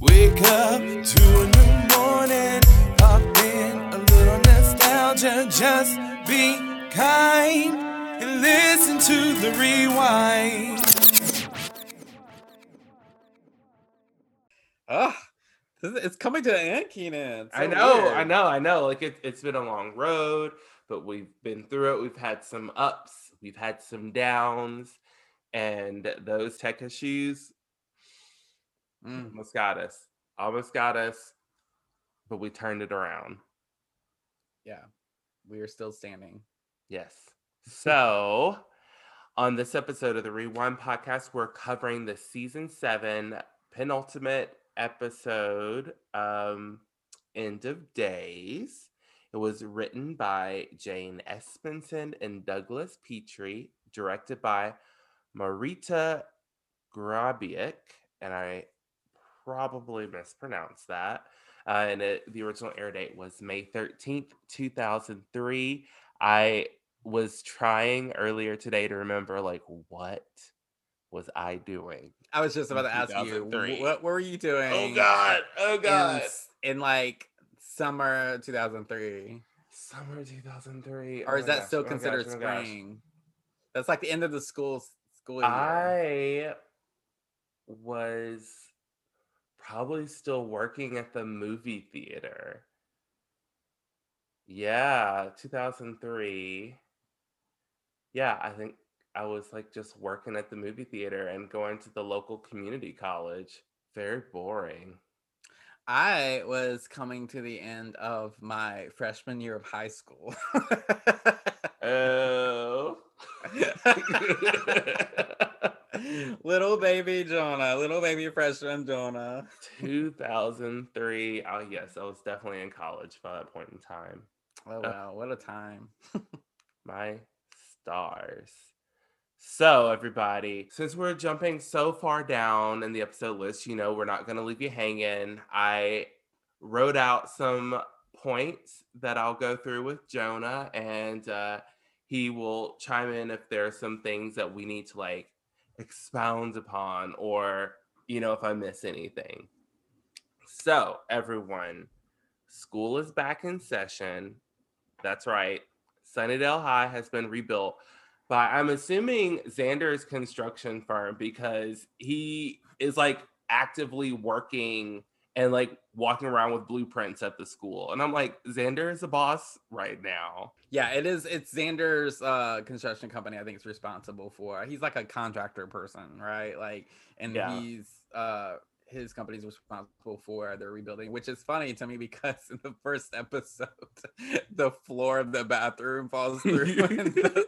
Wake up to a new morning. Pop in a little nostalgia. Just be kind and listen to the rewind. Oh, it's coming to an end, Keenon. I know, I know, I know. Like it, it's been a long road, but we've been through it. We've had some ups, we've had some downs, and those tech issues Mm. almost got us. Almost got us, but we turned it around. Yeah, we are still standing. Yes. So, on this episode of the Rewind podcast, we're covering the season seven penultimate episode, um, End of Days. It was written by Jane Espenson and Douglas Petrie, directed by Marita Grabiak, and I probably mispronounced that. Uh, and it, the original air date was May 13th, 2003. I was trying earlier today to remember, like, what was I doing? I was just about to ask you, what were you doing? Oh, God. Oh, God. s- In, like summer 2003, Summer 2003. or Oh is my that gosh, still oh my gosh, considered oh spring? That's like the end of the school school year. I was probably still working at the movie theater. Yeah, 2003. Yeah, I think I was like just working at the movie theater and going to the local community college. Very boring. I was coming to the end of my freshman year of high school. Oh. little baby Jonah, little baby freshman Jonah. 2003. Oh, yes, I was definitely in college by that point in time. Oh wow, what a time. My stars. So, everybody, since we're jumping so far down in the episode list, you know, we're not going to leave you hanging. I wrote out some points that I'll go through with Jonah, and uh, he will chime in if there are some things that we need to like expound upon or, you know, if I miss anything. So, everyone, school is back in session. That's right. Sunnydale High has been rebuilt by I'm assuming Xander's construction firm because he is like actively working and like walking around with blueprints at the school. And I'm like, Xander is the boss right now. Yeah, it is. It's Xander's uh, construction company. I think it's responsible for. He's like a contractor person, right? Like, and Yeah. he's uh, his company's responsible for the rebuilding, which is funny to me because in the first episode, the floor of the bathroom falls through, and the,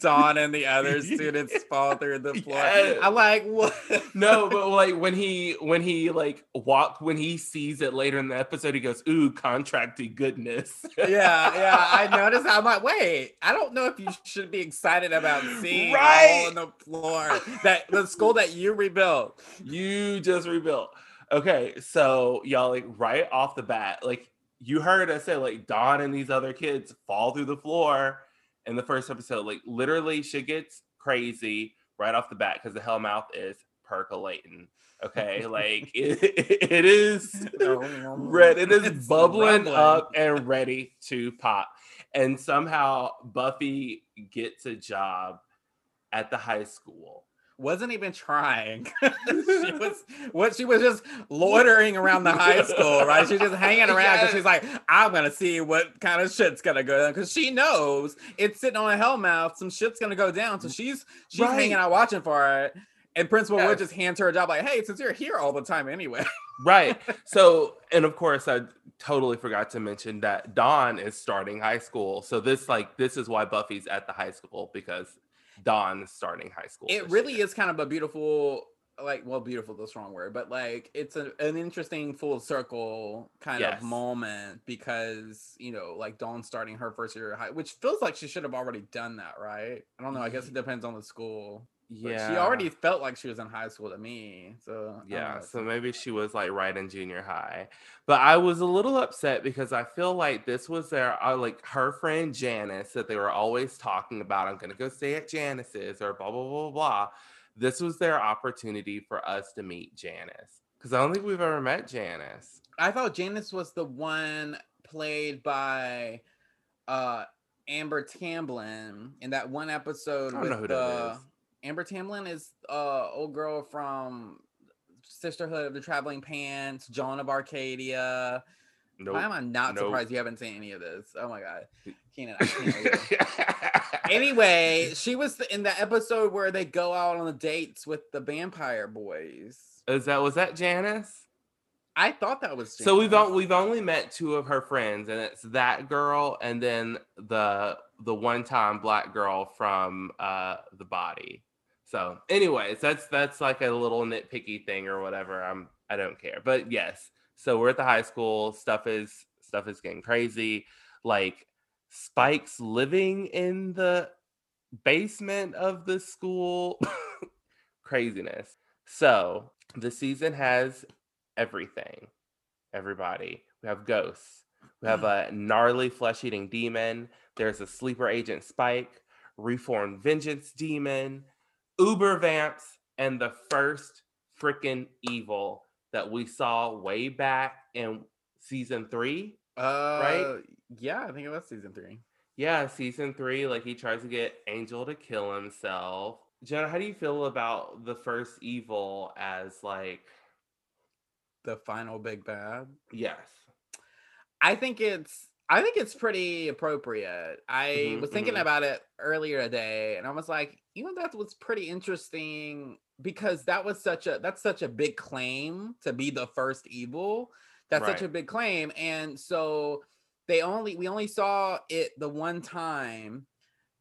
Dawn and the other students fall through the floor. Yes. I'm like, what? No, but like when he when he like walk when he sees it later in the episode, he goes, "Ooh, contracty goodness." yeah, yeah. I noticed. I'm like, wait, I don't know if you should be excited about seeing Right. all on the floor that the school that you rebuilt. you just rebuilt. Okay, so y'all like right off the bat, like you heard us say like Dawn and these other kids fall through the floor in the first episode. Like literally shit gets crazy right off the bat because the Hellmouth is percolating. Okay, like it, it is red. It is It's bubbling rumbling. up and ready to pop. And somehow Buffy gets a job at the high school. Wasn't even trying. she was what she was just loitering around the high school, right? She's just hanging around because Yes. she's like, I'm gonna see what kind of shit's gonna go down. Because she knows it's sitting on a hellmouth, some shit's gonna go down. So she's she's Right. hanging out watching for it. And Principal Wood just hands her a job, like, hey, since you're here all the time anyway. Right. So, and of course, I totally forgot to mention that Dawn is starting high school. So this, like, this is why Buffy's at the high school because Dawn is starting high school. it really year. is kind of a beautiful like well beautiful is the strong word but like it's a, an interesting full circle kind Yes. of moment because you know like dawn starting her first year of high which feels like she should have already done that right i don't know i guess it mm-hmm. depends on the school but Yeah. she already felt like she was in high school to me so Yeah, so maybe she was like right in junior high. But I was a little upset because I feel like this was their uh, like her friend Janice that they were always talking about. I'm gonna go stay at Janice's or blah blah blah blah. This was their opportunity for us to meet Janice. Because I don't think we've ever met Janice. I thought Janice was the one played by uh Amber Tamblyn in that one episode I don't know who with the. Amber Tamblyn is uh old girl from Sisterhood of the Traveling Pants, Joan of Arcadia. Nope. Why am I not Nope. surprised you haven't seen any of this? Oh my god, Keenon, anyway, she was in the episode where they go out on the dates with the vampire boys. is that was that Janice? I thought that was. So we've Janice. on, we've only met two of her friends, and it's that girl, and then the the one time black girl from uh the body. So, anyways, that's that's like a little nitpicky thing or whatever. I'm I don't care, but yes. So we're at the high school. Stuff is stuff is getting crazy. Like Spike's living in the basement of the school. Craziness. So the season has everything. Everybody. We have ghosts. We have mm. a gnarly flesh eating demon. There's a sleeper agent Spike, reformed vengeance demon, uber vamps, and the first freaking evil that we saw way back in season three. Uh, Yeah, I think it was season three. Yeah, season three, like he tries to get Angel to kill himself. Jonah, how do you feel about the first evil as like The final big bad. yes. I think it's I think it's pretty appropriate. I Mhm, was thinking mhm. about it earlier today and I was like, you know, that was pretty interesting because that was such a that's such a big claim to be the first evil. That's such a big claim. And so they only we only saw it the one time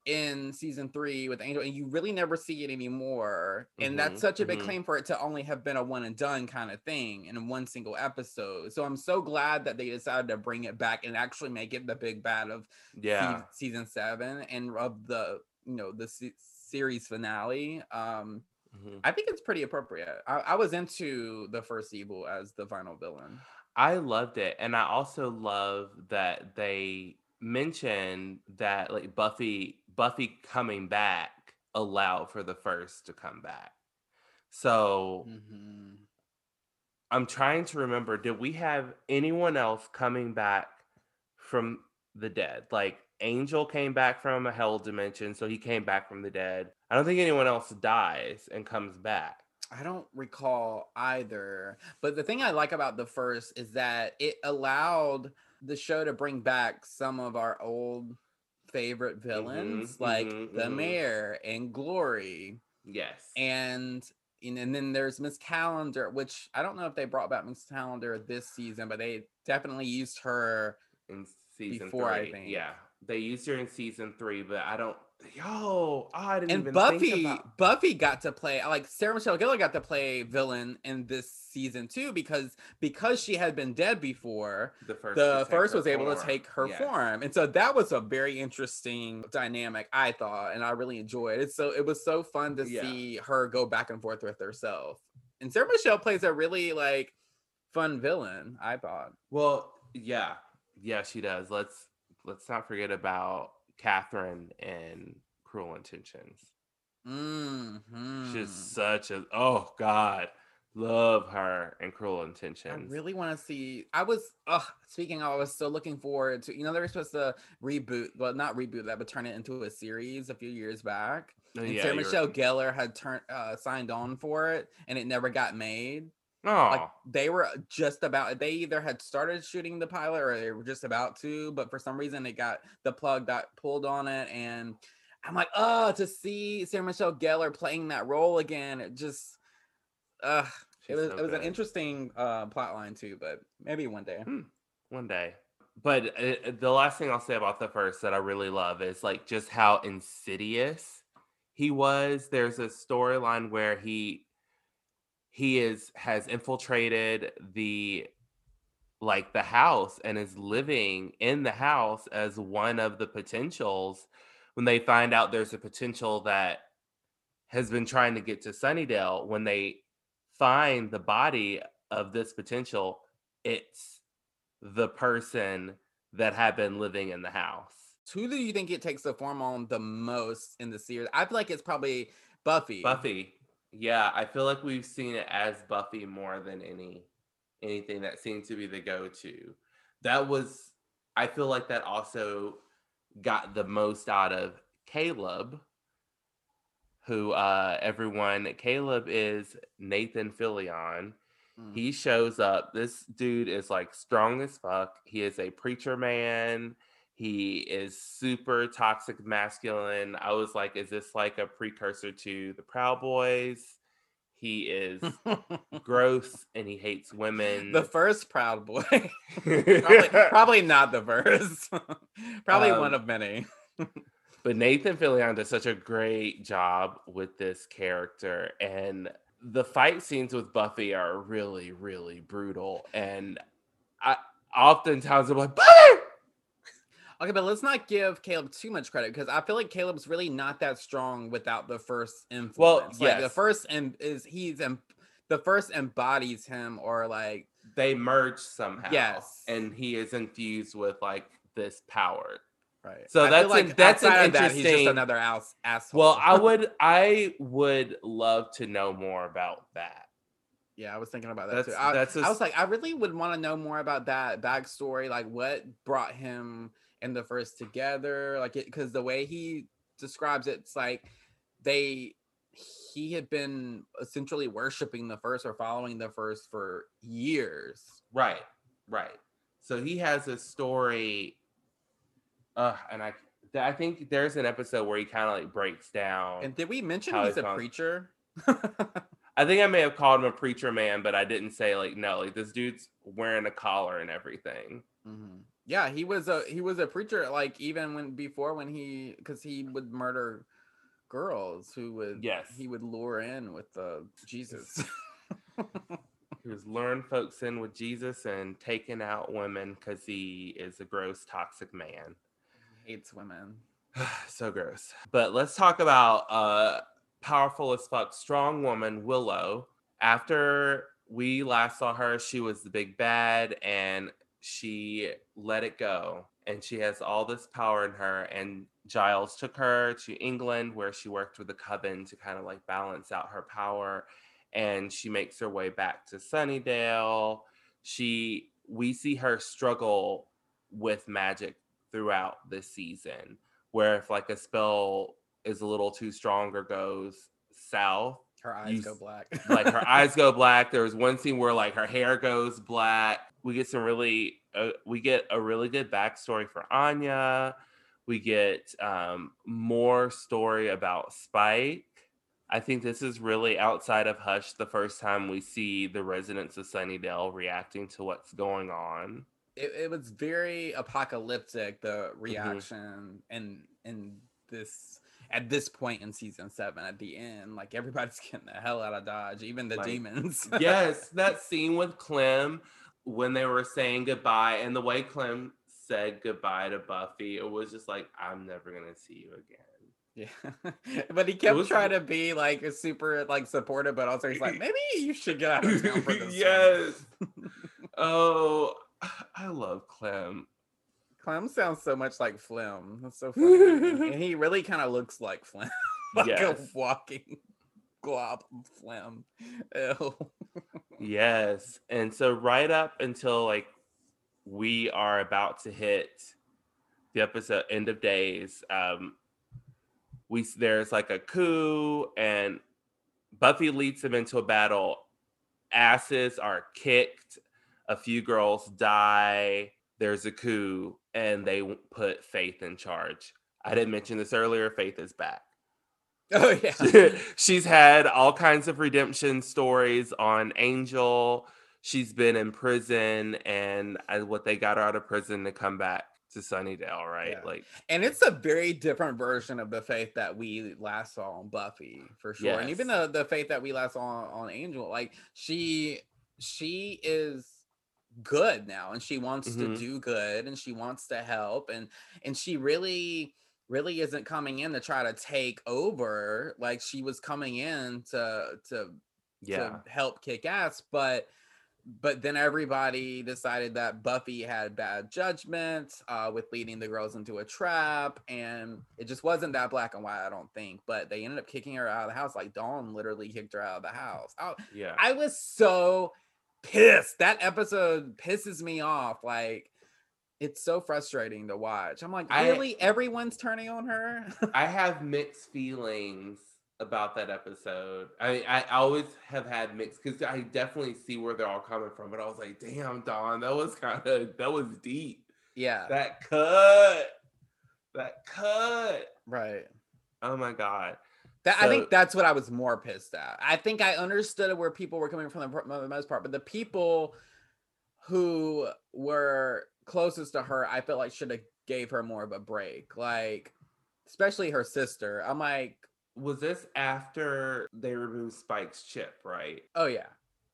in season three with Angel, and you really never see it anymore. And Mhm, that's such a big mhm. claim for it to only have been a one and done kind of thing in one single episode. So I'm so glad that they decided to bring it back and actually make it the big bad of se- season seven and of the you know the se- series finale. Um, Mhm. I think it's pretty appropriate. I, I was into the first evil as the final villain. I loved it. And I also love that they mentioned that like Buffy Buffy coming back allowed for the first to come back. So Mm-hmm. I'm trying to remember, did we have anyone else coming back from the dead? Like Angel came back from a hell dimension, so he came back from the dead. I don't think anyone else dies and comes back. I don't recall either. But the thing I like about the first is that it allowed the show to bring back some of our old favorite villains like mhm, the mhm. mayor and Glory. Yes. And and then there's Miss Calendar, which I don't know if they brought back Miss Calendar this season, but they definitely used her. in season before, I three. think. Yeah. They used her in season three, but I don't yo, I didn't And even Buffy, think about Buffy got to play like Sarah Michelle Gellar got to play villain in this season too because because she had been dead before. the first the first was able to take her Yes. form and so that was a very interesting dynamic i thought and i really enjoyed it so it was so fun to Yeah. see her go back and forth with herself and sarah michelle plays a really like fun villain i thought Well, yeah, yeah, she does. Let's let's not forget about Kathryn and Cruel Intentions. mm She's such a oh god, love her and Cruel Intentions. I really want to see. I was, uh, speaking of, I was so looking forward to, you know, they were supposed to reboot, well, not reboot that, but turn it into a series a few years back. Oh, And yeah, Sarah Michelle Gellar had turned, uh, signed on for it and it never got made. Oh, like they were just about they either had started shooting the pilot or they were just about to but for some reason it got the plug got pulled on it and i'm like oh to see sarah michelle gellar playing that role again it just uh it was so it was an interesting uh plot line too but maybe one day one day. But uh, the last thing I'll say about the first that I really love is like just how insidious he was. There's a storyline where he he is has infiltrated the like the house and is living in the house as one of the potentials when they find out there's a potential that has been trying to get to Sunnydale when they find the body of this potential it's the person that had been living in the house. Who do you think it takes the form on the most in the series? I feel like it's probably buffy. Buffy Yeah, I feel like we've seen it as Buffy more than any anything that seemed to be the go-to. That was I feel like that also got the most out of Caleb, who uh everyone Caleb is Nathan Fillion. Mm. He shows up. This dude is like strong as fuck. He is a preacher man. He is super toxic masculine. I was like, is this like a precursor to the Proud Boys? He is gross and he hates women. the first Proud Boy. probably, probably not the first. probably one Um, of many. But Nathan Fillion does such a great job with this character, and the fight scenes with Buffy are really, really brutal. And I oftentimes I'm like, Buffy! Okay, but let's not give Caleb too much credit because I feel like Caleb's really not that strong without the first influence. Well, like the first and is he's em- the first embodies him or like they merge somehow. Yes. and he is infused with like this power. right. So I that's an- that's an of that, he's just interesting- another ass asshole. Well, I would, I would love to know more about that. yeah, I was thinking about that That's- too. I, that's a I was like, I really would want to know more about that backstory, like what brought him and the first together, like it because the way he describes it, it's like they he had been essentially worshiping the first or following the first for years. Right, right. So he has a story, uh, and I, I think there's an episode where he kind of like breaks down. And did we mention he's he a preacher? I think I may have called him a preacher man, but I didn't say like no, like this dude's wearing a collar and everything. Mhm. Yeah, he was a he was a preacher. Like even when before when he because he would murder girls who would Yes. he would lure in with the Jesus. He was luring folks in with Jesus and taking out women because he is a gross, toxic man. hates women. so gross. But let's talk about uh powerful as fuck, strong woman, Willow. After we last saw her, she was the big bad and she let it go. And she has all this power in her. And Giles took her to England where she worked with the coven to kind of like balance out her power. And she makes her way back to Sunnydale. She we see her struggle with magic throughout this season where if like a spell is a little too strong or goes south Her eyes You go black. like her eyes go black there was one scene where like her hair goes black we get some really uh, we get a really good backstory for anya we get um, more story about spike i think this is really outside of hush the first time we see the residents of sunnydale reacting to what's going on It, it was very apocalyptic. The Mm-hmm. reaction and and this at this point in season seven at the end, like everybody's getting the hell out of Dodge, even the Like, demons. yes, that scene with Clem when they were saying goodbye and the way Clem said goodbye to Buffy, it was just like, I'm never gonna see you again. Yeah, but he kept was- trying to be like a super like supportive, but also he's like, maybe you should get out of town for this. yes. oh, I love Clem. Clem sounds so much like Flim. That's so funny. and he really kind of looks like Flim. like Yes. a walking glob of phlegm. Ew. Yes. And so right up until like we are about to hit the episode end of days, um we there's like a coup and Buffy leads them into a battle. Asses are kicked, a few girls die, there's a coup and they put Faith in charge. I didn't mention this earlier, Faith is back. Oh yeah. she's had all kinds of redemption stories on Angel. She's been in prison, and uh, what they got her out of prison to come back to Sunnydale, right? Yeah. Like, And it's a very different version of the faith that we last saw on Buffy, for sure. And even the the faith that we last saw on, on Angel, like she she is good now and she wants to Mhm. do good and she wants to help and and she really really isn't coming in to try to take over like she was coming in to to yeah, to help kick ass but but then everybody decided that Buffy had bad judgment uh, with leading the girls into a trap, and it just wasn't that black and white, I don't think. But they ended up kicking her out of the house. Like Dawn literally kicked her out of the house. I, Yeah. I was so pissed. That episode pisses me off. Like it's so frustrating to watch. I'm like, I- really? Everyone's turning on her? I have mixed feelings about that episode. I I always have had mixed because I definitely see where they're all coming from, but I was like, damn, Dawn, that was kind of that was deep. yeah, That cut, that cut. right. Oh my god. That I think that's what I was more pissed at. I think I understood where people were coming from the, the most part, but the people who were closest to her, I felt like should have gave her more of a break. Like, especially her sister. I'm like, Was this after they removed Spike's chip, right? oh yeah,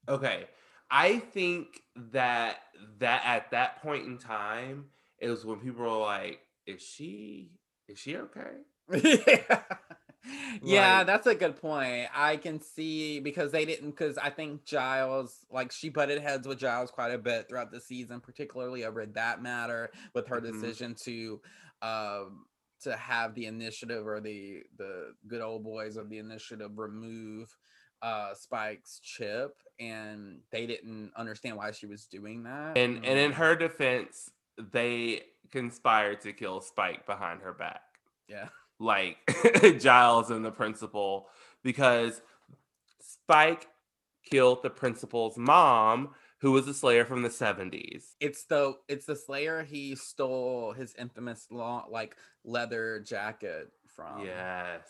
Okay. I think that that at that point in time, it was when people were like, "Is she? Is she okay?" yeah. Yeah, Like- that's a good point. I can see because they didn't because I think Giles like she butted heads with Giles quite a bit throughout the season, particularly over that matter with her Mhm. decision to um to have the initiative or the the good old boys of the initiative remove uh Spike's chip and they didn't understand why she was doing that. And and in her defense, they conspired to kill Spike behind her back, yeah. Like Giles and the principal, because Spike killed the principal's mom, who was a Slayer from the seventies. it's the it's the slayer he stole his infamous long like leather jacket from Yes.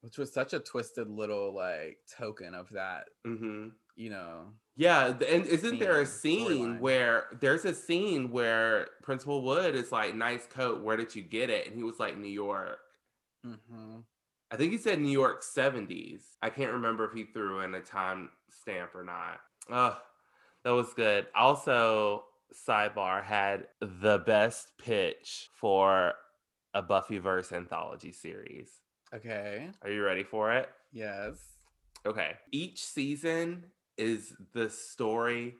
which was such a twisted little like token of that hmm you know Yeah, and isn't there a Scene, scene where there's a scene where Principal Wood is like, "Nice coat. Where did you get it?" And he was like, "New York." Hmm I think he said New York 70s. I can't remember if he threw in a time stamp or not. Oh, that was good. Also, Sidebar had the best pitch for a Buffyverse anthology series. okay Are you ready for it? yes Okay. Each season is the story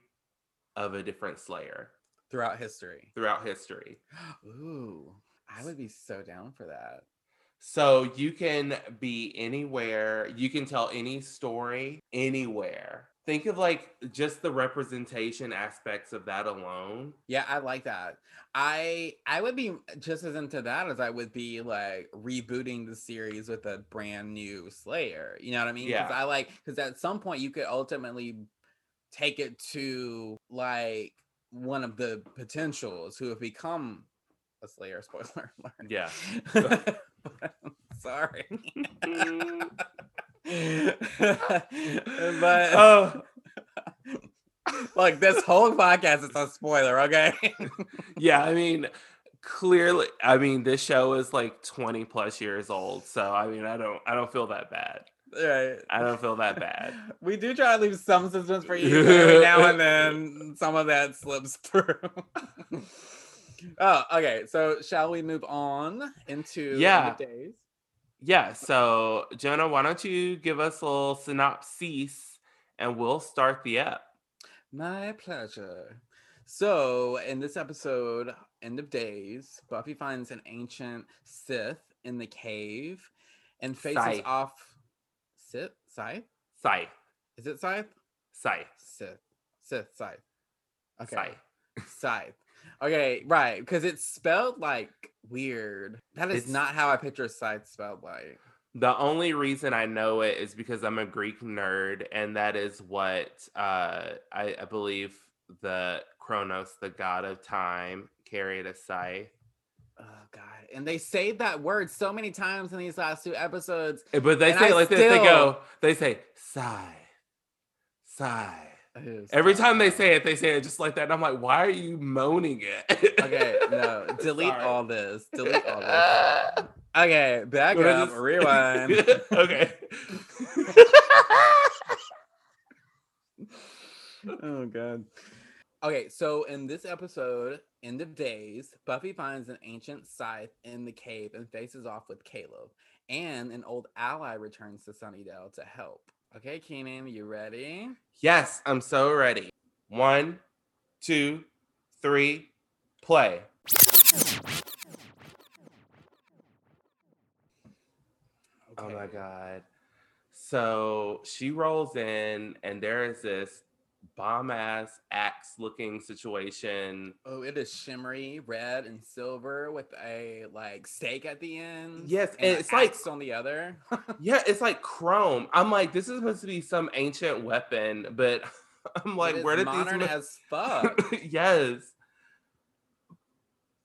of a different Slayer throughout history throughout history. ooh i would be so down for that So you can be anywhere, you can tell any story anywhere. Think of like just the representation aspects of that alone. yeah i like that i i would be just as into that as i would be like rebooting the series with a brand new slayer you know what i mean because Yeah. i like because at some point you could ultimately take it to like one of the potentials who have become a slayer spoiler alert Yeah. sorry Mm. but oh, like this whole podcast is a spoiler okay yeah. I mean, clearly, I mean, this show is like 20 plus years old. So, I mean, I don't, I don't feel that bad. right I don't feel that bad. We do try to leave some suspense for you every now and then. Some of that slips through. oh, okay. So shall we move on into Yeah. the days? Yeah. So, Jonah, why don't you give us a little synopsis and we'll start the app. My pleasure. So, in this episode, End of Days, Buffy finds an ancient Sith in the cave and faces Scythe. off. Sith? Scythe? Scythe. Is it Scythe? Scythe. Sith. Sith. Scythe. Okay. Scythe. Scythe. Okay, right. Because it's spelled like weird. That is It's- not how I picture scythe spelled like. The only reason I know it is because I'm a Greek nerd, and that is what uh, I, I believe the Kronos, the god of time, carried a scythe. Oh god. And they say that word so many times in these last two episodes. Eh, But they say like this. They go. They say sigh, sigh. Every time they say it, they say it just like that. And I'm like, why are you moaning it? Okay, no. Delete Sorry. all this. Delete all this. Okay, back Wanna up. just- Rewind. okay. oh god. Okay, so in this episode, End of Days, Buffy finds an ancient scythe in the cave and faces off with Caleb. And an old ally returns to Sunnydale to help. Okay, Keenon, you ready? yes, I'm so ready. One, two, three, play. Oh my god. So she rolls in, and there is this bomb ass axe looking situation. Oh, it is shimmery red and silver with a like stake at the end. Yes, and and it's like- on the other. Yeah, it's like chrome. I'm like, this is supposed to be some ancient weapon, but I'm like, where did modern these? as fuck? yes.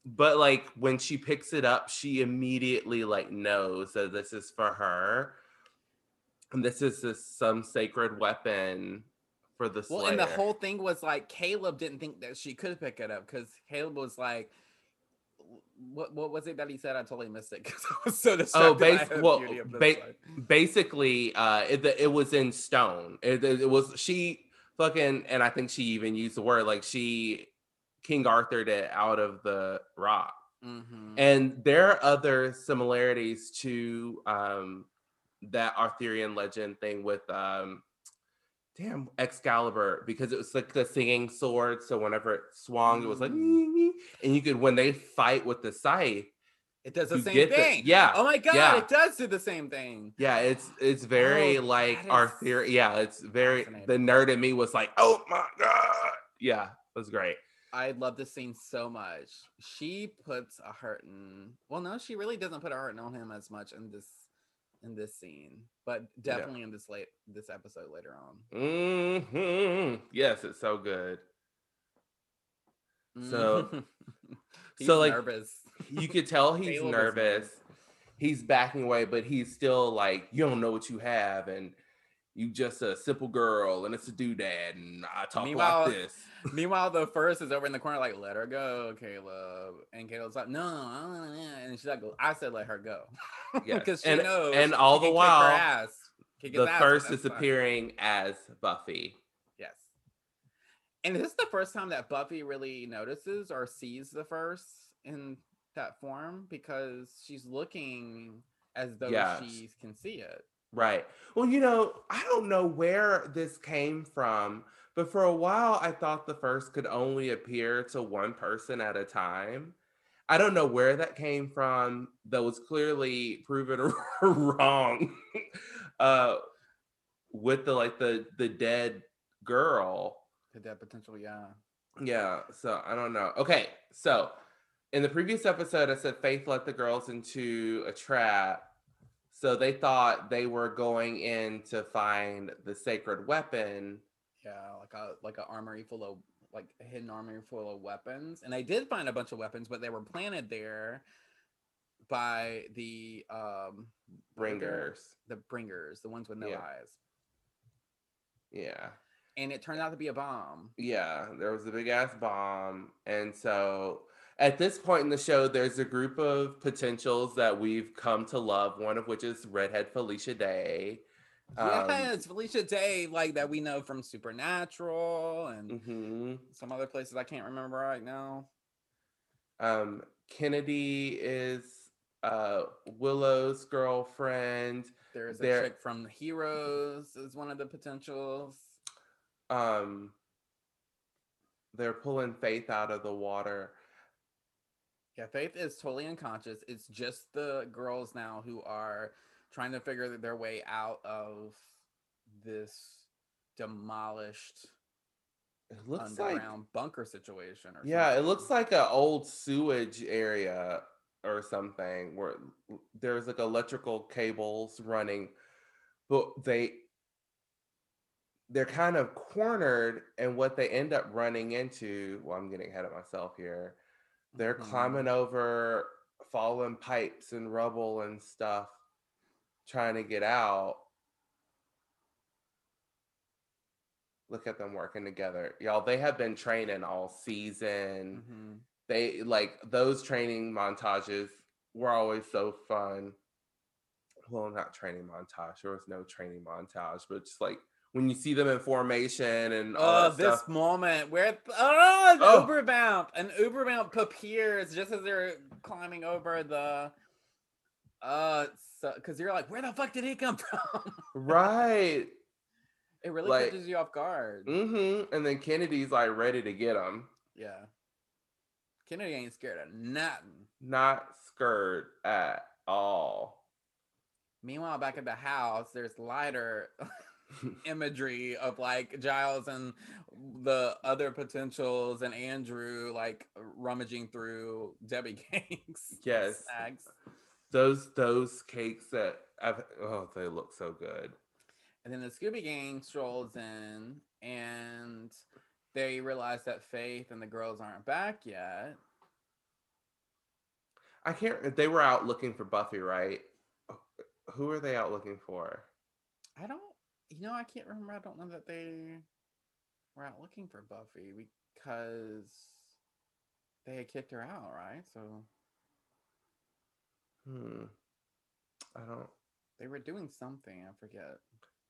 But like when she picks it up, she immediately like knows that this is for her. And this is this, some sacred weapon for the slayer. Well, and the whole thing was like Caleb didn't think that she could pick it up because Caleb was like, "What? What was it that he said? I totally missed it because I was so distracted. Oh, bas- well, beauty of this ba- basically, uh, it, it was in stone. It, it it was she fucking, and I think she even used the word like she King Arthur'd it out of the rock. Mhm. And there are other similarities to um, that Arthurian legend thing with um, damn Excalibur because it was like the singing sword. So whenever it swung, it was like, Mm. and you could when they fight with the scythe. It does the same get the- thing. yeah, Oh my god, yeah. it does do the same thing. Yeah, it's it's very Oh, like is Arthur. Yeah, it's very the nerd in me was like, oh my god. Yeah, it was great. I love this scene so much. She puts a heart hurting. Well, no, she really doesn't put a hurting on him as much in this in this scene, but Yeah. definitely in this late this episode later on. Mm-hmm. Yes, it's so good. So- Mhm. He's so, like, nervous. You could tell he's nervous. nervous. He's backing away, but he's still like, you don't know what you have, and you just a simple girl, and it's a doodad, and I talk Meanwhile- like this. Meanwhile, the first is over in the corner, like, let her go, Caleb. And Caleb's like, no, I don't wanna," and she's like, I said, let her go. Yes, Because she and- knows. and all the can kick her while, ass, The first is appearing as Buffy. Yes. And this is this the first time that Buffy really notices or sees the first in that form? Because she's looking as though Yes. she can see it. Right. Well, you know, I don't know where this came from, but for a while I thought the first could only appear to one person at a time. I don't know where that came from. That was clearly proven wrong. uh with the like the the dead girl. Could that potential, yeah. Yeah, so I don't know. Okay, so in the previous episode, I said Faith let the girls into a trap. So they thought they were going in to find the sacred weapon. Yeah, like a like a armory full of like a hidden armory full of weapons. And I did find a bunch of weapons, but they were planted there by the um what are they? Bringers. The bringers, the ones with no Yeah. eyes. Yeah. And it turned out to be a bomb. Yeah, there was a big ass bomb. And so at this point in the show, there's a group of potentials that we've come to love, one of which is Redhead Felicia Day. Um, yes, Felicia Day, like that we know from Supernatural and mhm. some other places I can't remember right now. Um, Kennedy is uh, Willow's girlfriend. There's a There- chick from the Heroes is one of the potentials. Um, they're pulling Faith out of the water. Yeah, Faith is totally unconscious. It's just the girls now who are trying to figure their way out of this demolished It looks like underground bunker situation or yeah, it looks like an old sewage area or something where there's like electrical cables running, but they they're kind of cornered, and what they end up running into. Well, I'm getting ahead of myself here. They're Mhm. climbing over fallen pipes and rubble and stuff, trying to get out. Look at them working together. Y'all, they have been training all season. Mhm. They like those training montages were always so fun. Well, not training montage. There was no training montage, but just like when you see them in formation and all Oh, this stuff. moment where oh, an Oh. Uber vamp, an Uber vamp appears just as they're climbing over the. Uh, so because you're like, where the fuck did he come from? Right. It really Like- catches you off guard. Mm-hmm. And then Kennedy's like ready to get him. Yeah. Kennedy ain't scared of nothing. Not scared at all. Meanwhile, back at the house, there's lighter imagery of like Giles and the other potentials and Andrew like rummaging through Debbie cakes. Yes. Snacks. Those those cakes that I've oh they look so good. And then the Scooby Gang strolls in and they realize that Faith and the girls aren't back yet. I can't they were out looking for Buffy, right? Who are they out looking for? I don't, you know, I can't remember. I don't know that they were out looking for Buffy because they had kicked her out, right? So Hmm. I don't they were doing something. I forget.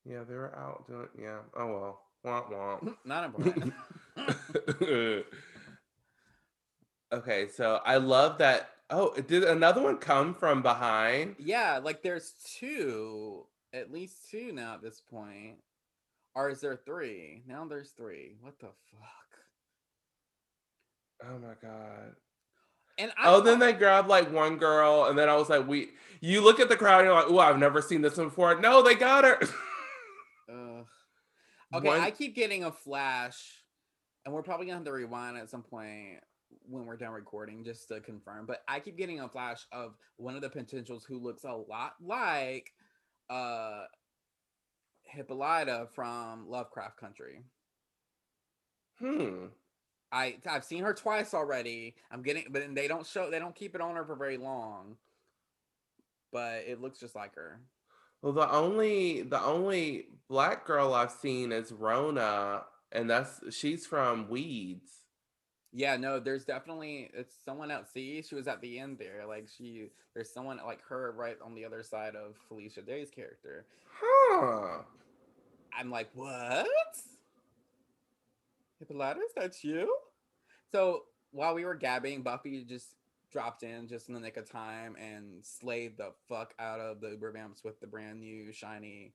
yeah, they were out doing yeah. Oh well. Womp womp. Not important. okay, so I love that. Oh, did another one come from behind? yeah, like there's two, at least two now at this point. Or is there three? Now there's three. What the fuck? Oh my god. And I Oh, then they grabbed like one girl, and then I was like, "We." You look at the crowd, and you're like, "Oh, I've never seen this one before." No, they got her. Ugh. Okay, One- I keep getting a flash, and we're probably gonna have to rewind at some point when we're done recording just to confirm. But I keep getting a flash of one of the potentials who looks a lot like uh Hippolyta from Lovecraft Country. hmm. I I've seen her twice already. I'm getting, but they don't show they don't keep it on her for very long. But it looks just like her. Well, the only the only black girl I've seen is Rona, and that's she's from Weeds. Yeah, no, there's definitely it's someone else. See, she was at the end there. Like she, there's someone like her right on the other side of Felicia Day's character. Huh. I'm like, what? Hippolyta, is that you? So while we were gabbing, Buffy just dropped in just in the nick of time and slayed the fuck out of the Uber Vamps with the brand new shiny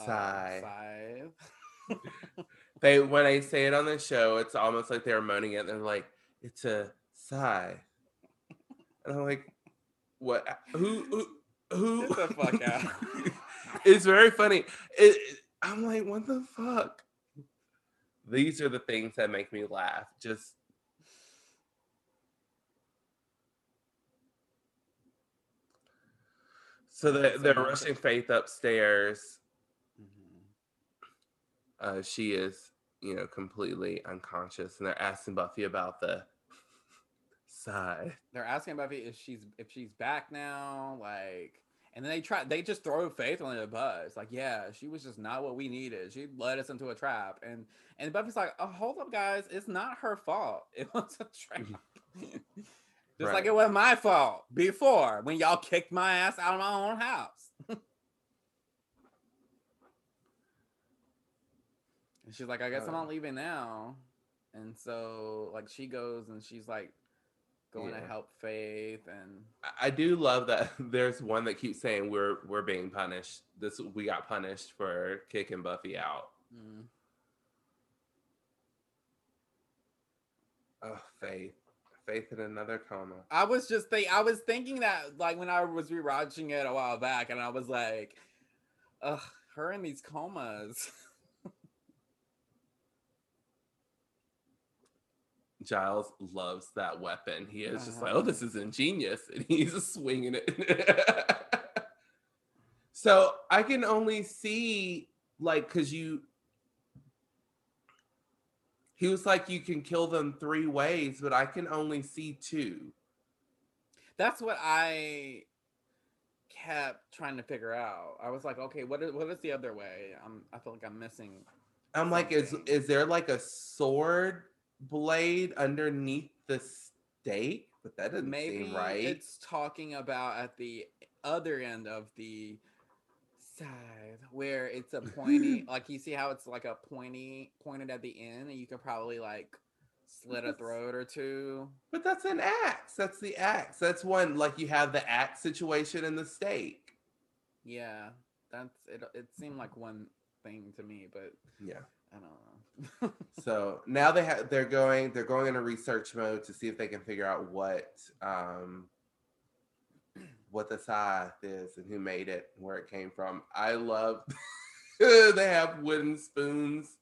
uh, Sigh. scythe. They when they say it on the show, it's almost like they're moaning it. They're like, "It's a sigh," and I'm like, "What? Who? Who? who? Get the fuck out. it's very funny. It- I'm like, what the fuck? These are the things that make me laugh. Just so they, That's they're rushing Faith upstairs. Mhm. Uh, she is, you know, completely unconscious, and they're asking Buffy about the side. They're asking Buffy if she's if she's back now, like, and then they try they just throw Faith under the bus, like, yeah, she was just not what we needed. She led us into a trap, and and Buffy's like, oh, hold up, guys, it's not her fault. It was a trap. just like it was my fault before when y'all kicked my ass out of my own house. and she's like, I guess I'm Uh. not leaving now. And so like she goes and she's like going Yeah. to help Faith and I- do love that there's one that keeps saying we're we're being punished. This we got punished for kicking Buffy out. mm, Oh, Faith. Faith in another coma. I was just think I was thinking that like when I was rewatching it a while back and I was like, ugh, her in these comas. Giles loves that weapon. He is just like, Uh-huh. oh, this is ingenious. And he's just swinging it. so I can only see, like, because you. He was like, you can kill them three ways, but I can only see two. That's what I kept trying to figure out. I was like, okay, what is what is the other way? I'm I feel like I'm missing. I'm like, is is there like a sword blade underneath the stake? But that doesn't Maybe seem right. it's talking about at the other end of the side where it's a pointy like you see how it's like a pointy pointed at the end and you could probably like slit a throat or two. But that's an axe. That's the axe. That's one like you have the axe situation in the stake. Yeah, that's it. It seemed like one thing to me, but Yeah. I don't know. So now they have they're going they're going into research mode to see if they can figure out what um what the scythe is and who made it, where it came from. I love they have wooden spoons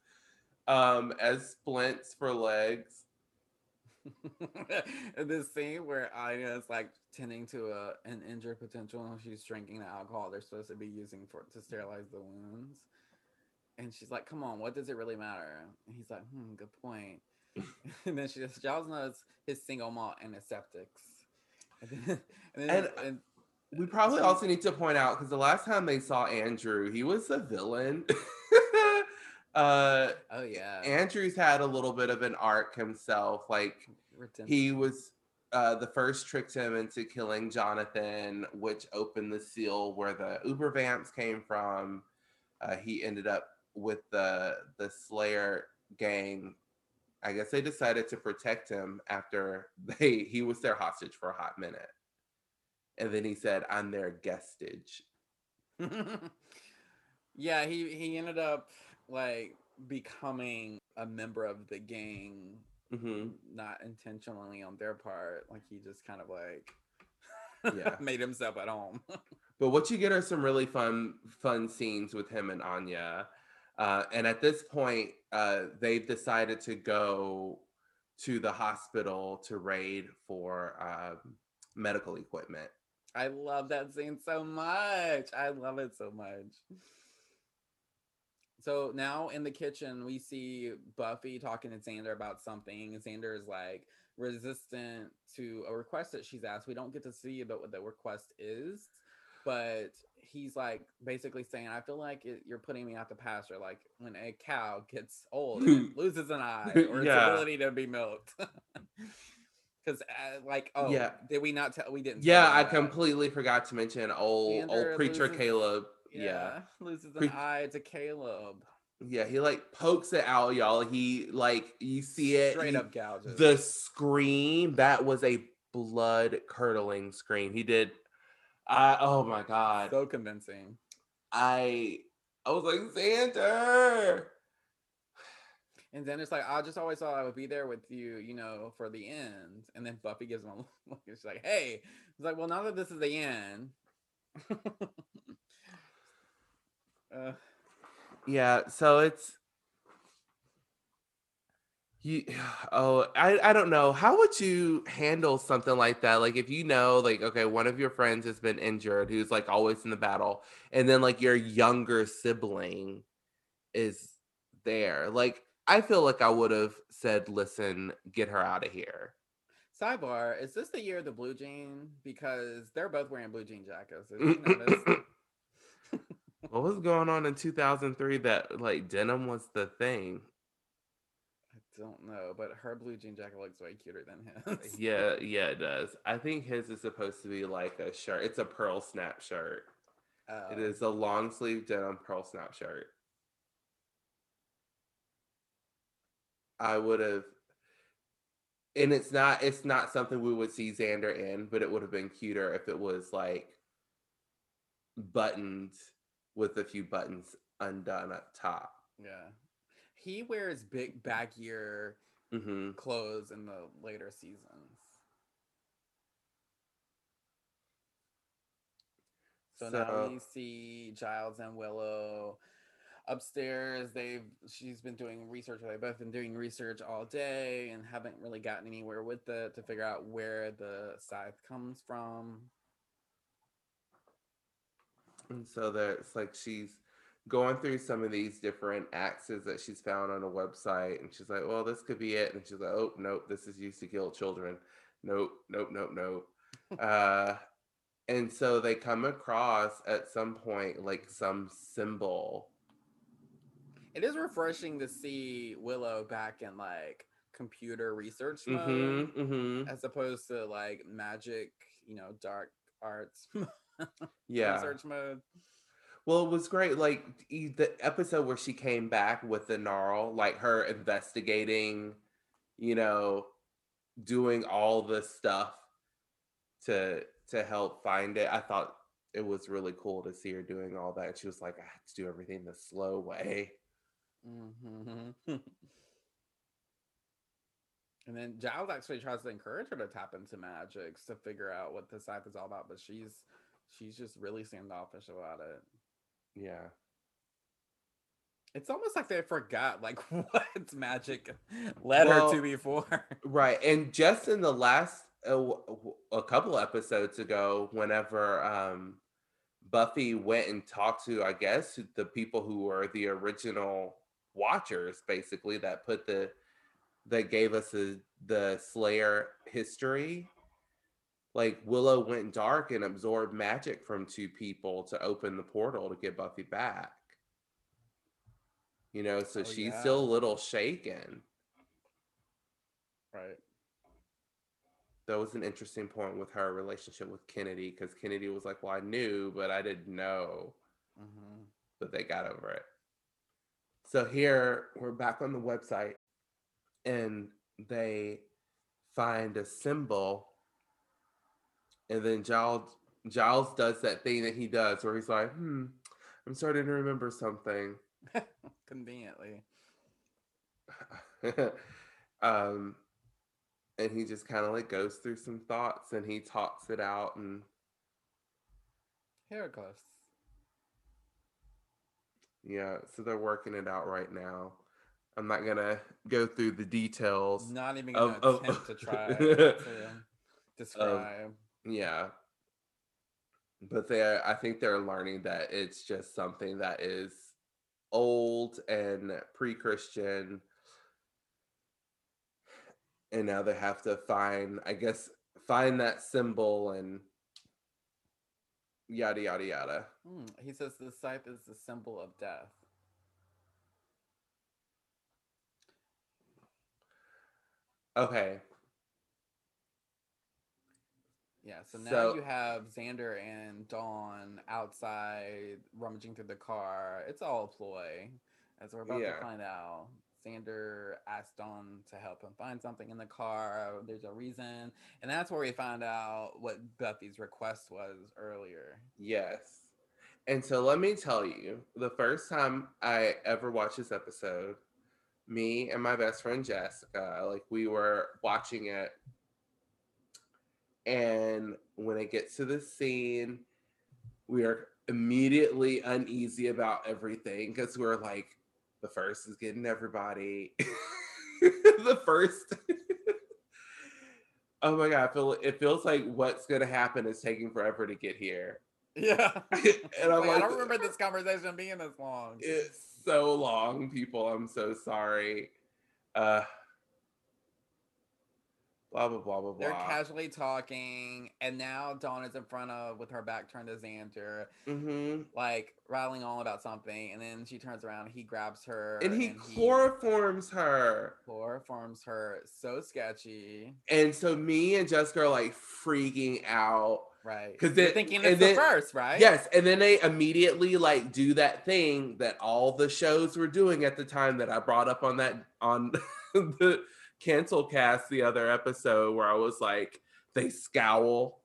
um as splints for legs. this scene where Anya is like tending to a an injured potential and she's drinking the alcohol they're supposed to be using for to sterilize the wounds. And she's like, "Come on, what does it really matter?" And he's like, "Hmm, good point." and then she just Giles knows his single malt antiseptics. And then, and, then, And- and We probably also need to point out because the last time they saw Andrew, he was a villain. uh oh yeah, Andrew's had a little bit of an arc himself. Like redemption. he was uh the first tricked him into killing Jonathan, which opened the seal where the Uber vamps came from. Uh, he ended up with the the Slayer gang. I guess they decided to protect him after they he was their hostage for a hot minute. And then he said, I'm their guestage. yeah, he he ended up like becoming a member of the gang, hmm not intentionally on their part. Like he just kind of like Yeah. made himself at home. But what you get are some really fun, fun scenes with him and Anya. Uh, and at this point, uh, they've decided to go to the hospital to raid for um, medical equipment. I love that scene so much. I love it so much. So now in the kitchen, we see Buffy talking to Xander about something. and Xander is like resistant to a request that she's asked. We don't get to see about what the request is, but he's like basically saying, I feel like it, you're putting me out the pasture. Like when a cow gets old and loses an eye or its ability to be milked. Because, uh, like, oh, Yeah. did we not tell? We didn't. Yeah, I that. completely forgot to mention old Xander old preacher loses- Caleb. Yeah, Yeah. loses an eye to Caleb. yeah, he like pokes it out, y'all. He like you see it, Straight he- up gouges. the scream that was a blood curdling scream. He did. I oh my god. so convincing. I I was like Xander. And then it's like, I just always thought I would be there with you, you know, for the end. And then Buffy gives him a look. and She's like, hey. It's like, well, now that this is the end. uh, Yeah, so it's you oh I I don't know. How would you handle something like that? Like if you know like okay, one of your friends has been injured who's like always in the battle and then like your younger sibling is there. Like I feel like I would have said, "Listen, get her out of here." sidebar, is this the year of the blue jean? Because they're both wearing blue jean jackets. Did you notice? what was going on in 2003 that like denim was the thing? I don't know, but her blue jean jacket looks way cuter than his. Yeah, yeah, it does. I think his is supposed to be like a shirt. It's a pearl snap shirt. It Oh. is a long sleeve denim pearl snap shirt. I would have and it's not it's not something we would see Xander in, but it would have been cuter if it was like buttoned with a few buttons undone up top. Yeah. He wears big baggier hmm clothes in the later seasons. So, now we see Giles and Willow upstairs. They've she's been doing research. They've both been doing research all day and haven't really gotten anywhere with it to figure out where the scythe comes from. And so there's like she's going through some of these different axes that she's found on a website, and she's like, "Well, this could be it." And she's like, "Oh, nope, this is used to kill children. Nope, nope, nope, nope." uh, and so they come across at some point like some symbol. It is refreshing to see Willow back in like computer research mode. Mm-hmm, mm-hmm. as opposed to like magic, you know, dark arts Yeah. research mode. Well, it was great. Like the episode where she came back with the gnarl, like her investigating, you know, doing all the stuff to to help find it. I thought it was really cool to see her doing all that. She was like, I had to do everything the slow way. Mhm. and then Giles actually tries to encourage her to tap into magics to figure out what the scythe is all about, but she's she's just really standoffish about it. Yeah. It's almost like they forgot like what magic led her Well, to before. Right. And just in the last a couple episodes ago, whenever um Buffy went and talked to, I guess, the people who were the original watchers, basically, that put the that gave us the the Slayer history. Like Willow went dark and absorbed magic from two people to open the portal to get Buffy back. You know, so Oh, she's yeah. still a little shaken. right. that was an interesting point with her relationship with Kennedy because Kennedy was like, "Well, I knew, but I didn't know." hmm But they got over it. So here we're back on the website, and they find a symbol, and then Giles Giles does that thing that he does where he's like, "Hmm, I'm starting to remember something." Conveniently. um, and he just kind of like goes through some thoughts and he talks it out and Hieroglyphs. Yeah, so they're working it out right now. I'm not gonna go through the details. Not even gonna Of- of- attempt to try to describe. Yeah, but they, I think they're learning that it's just something that is old and pre-Christian, and now they have to find, I guess, find that symbol and yada yada yada. Hmm, He says the scythe is the symbol of death. Okay, Yeah, so now So- you have Xander and Dawn outside rummaging through the car. It's all a ploy, as we're about Yeah. to find out. Xander asked Dawn to help him find something in the car. There's a reason. And that's where we found out what Buffy's request was earlier. Yes. And so let me tell you, the first time I ever watched this episode, me and my best friend Jessica, like we were watching it. And when it gets to the scene, we are immediately uneasy about everything because we're like, the first is getting everybody. the first. oh my god, feel it feels like what's gonna happen is taking forever to get here. Yeah. and I'm Wait, I don't remember this conversation being this long. It's so long, people. I'm so sorry. Uh blah blah blah blah They're blah. casually talking, and now Dawn is in front of with her back turned to Xander, hmm like rattling on about something, and then she turns around, he grabs her, And he chloroforms her. chloroforms her. So sketchy, And so me and Jessica are like freaking out. Right. Because they're thinking and it's then- the first, right? Yes, and then they immediately like do that thing that all the shows were doing at the time that I brought up on that on the cancel cast the other episode where I was like they scowl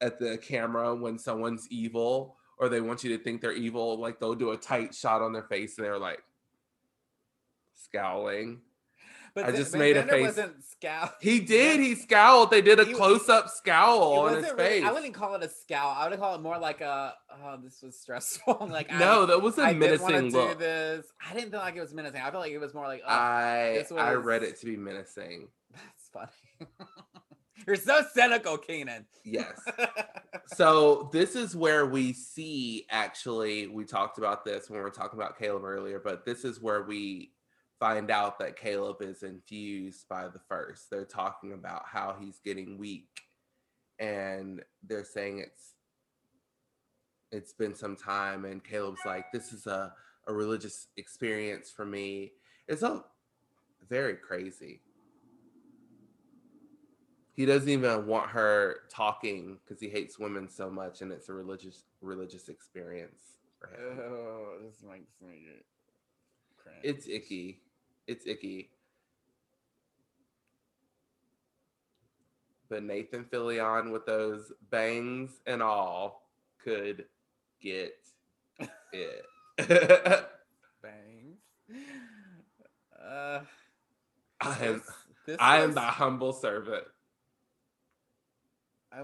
at the camera when someone's evil or they want you to think they're evil like they'll do a tight shot on their face and they're like scowling. But I just but made a face. wasn't scout. He did, he scowled. They did a He- close-up scowl on his really- face. I wouldn't call it a scowl. I would call it more like a, oh, this was stressful. like I- no, that was a I did want to menacing do this. I didn't feel like it was menacing. I felt like it was more like, oh, I I read it to be menacing. that's funny. You're so cynical, Keenon. Yes. so this is where we see actually we talked about this when we were talking about Caleb earlier, but this is where we find out that Caleb is infused by the first. They're talking about how he's getting weak and they're saying it's it's been some time and Caleb's like this is a a religious experience for me. It's a very crazy. He doesn't even want her talking because he hates women so much, and it's a religious religious experience for him. oh, this makes me cringe. It's icky. It's icky. But Nathan Fillion with those bangs and all could get it. Bangs. Uh, I am, this- I am was- the humble servant.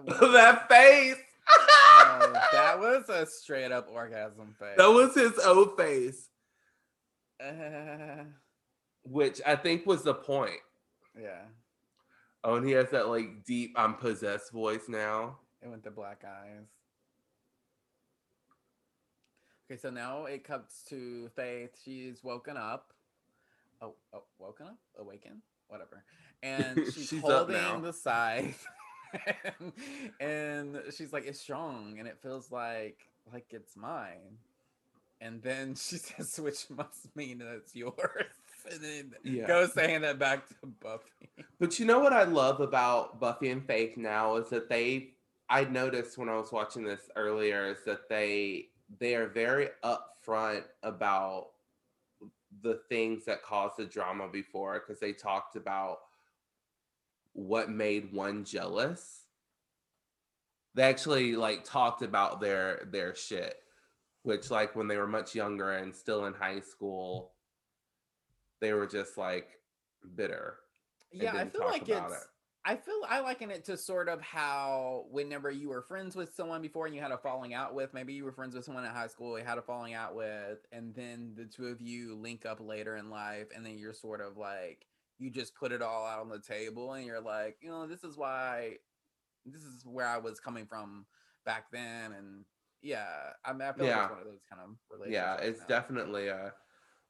That face. Oh, that was a straight up orgasm face. that was his O face, Uh, which I think was the point. yeah, Oh, and he has that like deep, I'm possessed voice now. it went to black eyes. Okay, so now it comes to Faith. She's woken up. Oh, oh woken up? Awakened? Whatever. And she's, She's holding the scythe. and, and she's like, it's strong and it feels like like it's mine. And then she says, which must mean that it's yours. And then Yeah. goes saying that back to Buffy. But you know what I love about Buffy and Faith now is that they I noticed when I was watching this earlier is that they they are very upfront about the things that caused the drama before because they talked about what made one jealous. They actually like talked about their their shit, which like when they were much younger and still in high school, they were just like bitter. Yeah, I feel like it's it. I feel I liken it to sort of how whenever you were friends with someone before and you had a falling out with, maybe you were friends with someone in high school you had a falling out with, and then the two of you link up later in life, and then you're sort of like you just put it all out on the table, and you're like, you know, this is why, this is where I was coming from back then, and yeah, I mean, I feel like Yeah. it's one of those kind of relationships. Yeah, it's now. definitely a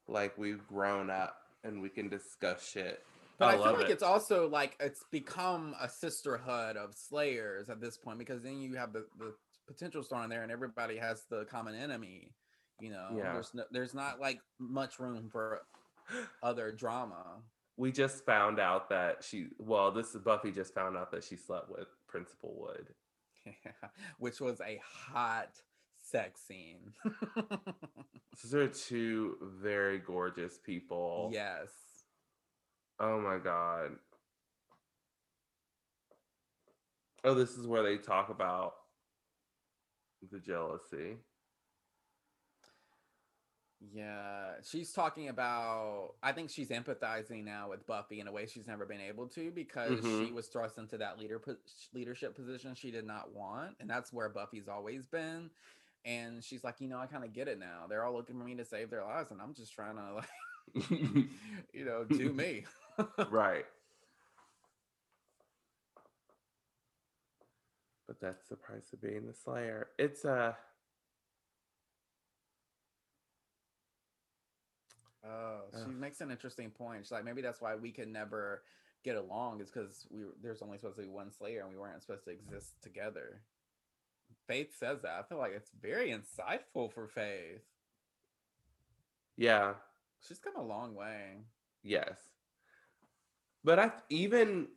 like we've grown up and we can discuss shit. But I, I feel like it. it's also like it's become a sisterhood of slayers at this point because then you have the, the potential star in there and everybody has the common enemy. You know, Yeah. there's no, there's not like much room for other drama. We just found out that she well, this is Buffy just found out that she slept with Principal Wood. which was a hot sex scene. These are two very gorgeous people. yes. Oh my god. Oh, this is where they talk about the jealousy. Yeah, she's talking about. I think she's empathizing now with Buffy in a way she's never been able to because she Mhm. was thrust into that leader leadership position she did not want, and that's where Buffy's always been. And she's like, you know, I kind of get it now. They're all looking for me to save their lives, and I'm just trying to like, you know, do me. right. But that's the price of being the Slayer. It's uh, a Oh, she Ugh. makes an interesting point. She's like, maybe that's why we can never get along, is because we there's only supposed to be one Slayer, and we weren't supposed to exist together. Faith says that. I feel like it's very insightful for Faith. yeah, She's come a long way. yes. But I even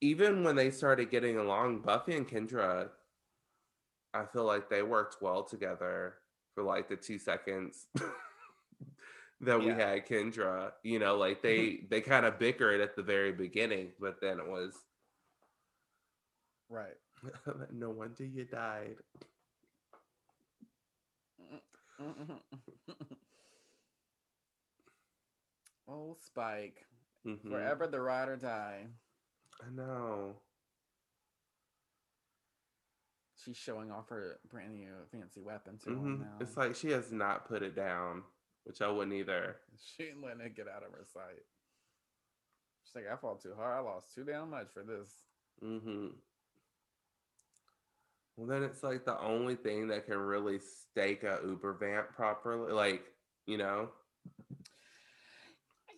even when they started getting along, Buffy and Kendra, I feel like they worked well together for like the two seconds that we Yeah. had Kendra. You know, like they they kind of bickered at the very beginning, but then it was Right. no wonder you died. oh, Spike. Mhm. Forever the ride or die. I know. She's showing off her brand new fancy weapon to him Mhm. now. It's like she has not put it down, which I wouldn't either. She ain't letting it get out of her sight. She's like, I fought too hard. I lost too damn much for this. hmm Well, then it's like the only thing that can really stake a Uber vamp properly, like you know.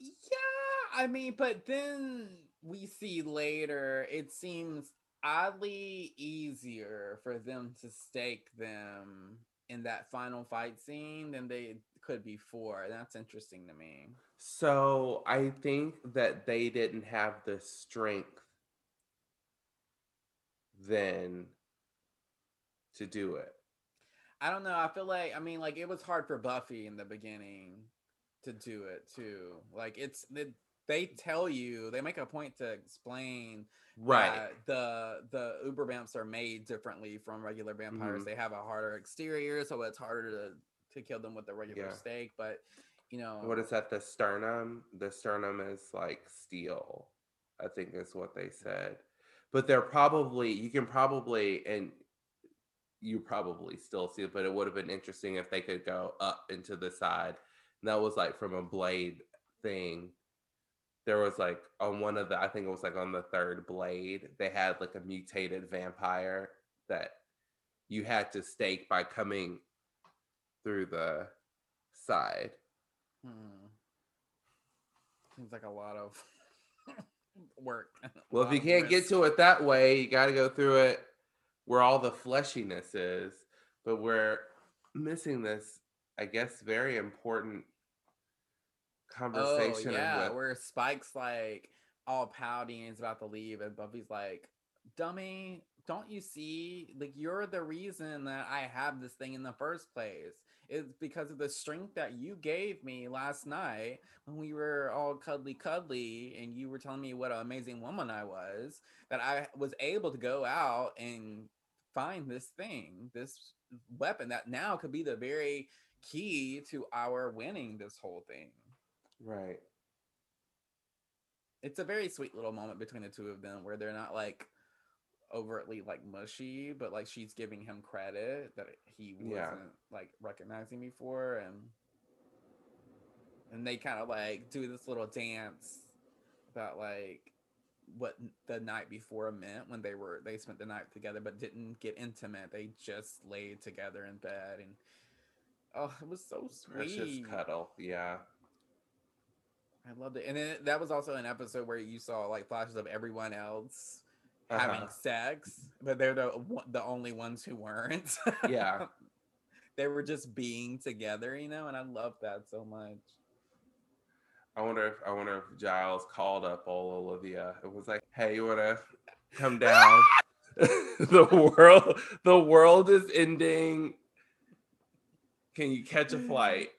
Yeah, I mean, but then we see later it seems oddly easier for them to stake them in that final fight scene than they could before. That's interesting to me. So I think that they didn't have the strength then to do it. I don't know. I feel like I mean, like it was hard for Buffy in the beginning to do it too. Like it's it, they tell you they make a point to explain right. the the uber vamps are made differently from regular vampires Mhm. they have a harder exterior so it's harder to to kill them with the regular Yeah. stake but you know What is that? The sternum? The sternum is like steel, I think is what they said. But they're probably, you can probably, and you probably still see it, but it would have been interesting if they could go up into the side. And that was like from a blade thing. There was like on one of the, I think it was like on the third blade, they had like a mutated vampire that you had to stake by coming through the side. hmm. seems like a lot of work Well, if you can't get to it that way, you got to go through it where all the fleshiness is. But we're missing this, I guess, very important oh, conversation. Oh yeah, with, where Spike's like all pouty and he's about to leave, and Buffy's like, "Dummy, don't you see? Like you're the reason that I have this thing in the first place. It's because of the strength that you gave me last night when we were all cuddly cuddly, and you were telling me what an amazing woman I was. That I was able to go out and find this thing, this weapon that now could be the very." key to our winning this whole thing right. it's a very sweet little moment between the two of them where they're not like overtly like mushy, but like she's giving him credit that he wasn't Yeah. like recognizing before and and they kind of like do this little dance about like what the night before meant when they were they spent the night together but didn't get intimate they just laid together in bed and oh it was so sweet. Precious cuddle. Yeah. I loved it. And then that was also an episode where you saw like flashes of everyone else having Uh-huh. sex, but they're the the only ones who weren't. Yeah. they were just being together, you know, and I love that so much. I wonder if I wonder if Giles called up old Olivia and was like, "Hey, you want to come down? the world, the world is ending. Can you catch a flight?"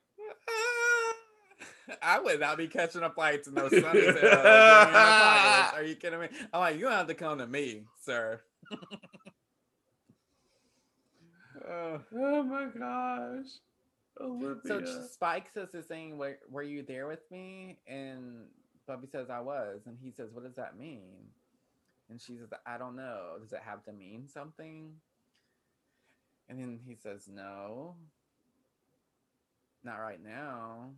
I would not be catching a flight to no Sunnydale. Are you kidding me? I'm like, you don't have to come to me, sir. Uh, Oh my gosh, Olivia. So Spike says this thing, were, were you there with me? And Buffy says, I was. And he says, What does that mean? And she says, I don't know. Does it have to mean something? And then he says, No, not right now.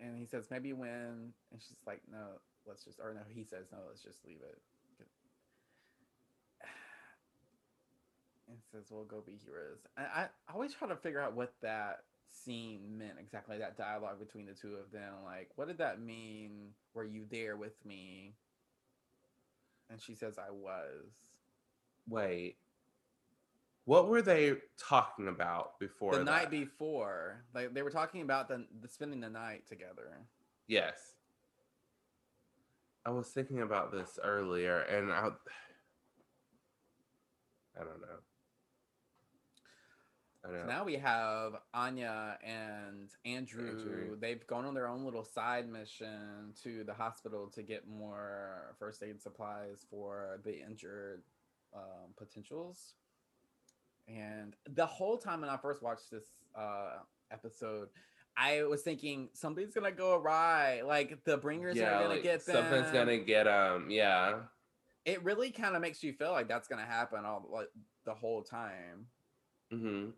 And he says, Maybe when. And she's like, No, let's just, or no, he says, No, let's just leave it. and says we'll go be heroes. I, I always try to figure out what that scene meant exactly. That dialogue between the two of them, like what did that mean? Were you there with me? And she says, "I was." Wait, what were they talking about before the night before, like they were talking about the, the spending the night together. Yes. I was thinking about this earlier, and I, I don't know. So now we have Anya and Andrew. Andrew. They've gone on their own little side mission to the hospital to get more first aid supplies for the injured um, potentials. And the whole time when I first watched this uh, episode, I was thinking something's gonna go awry. Like the bringers are gonna like, get them. something's gonna get um. Yeah. It really kind of makes you feel like that's gonna happen all like the whole time. hmm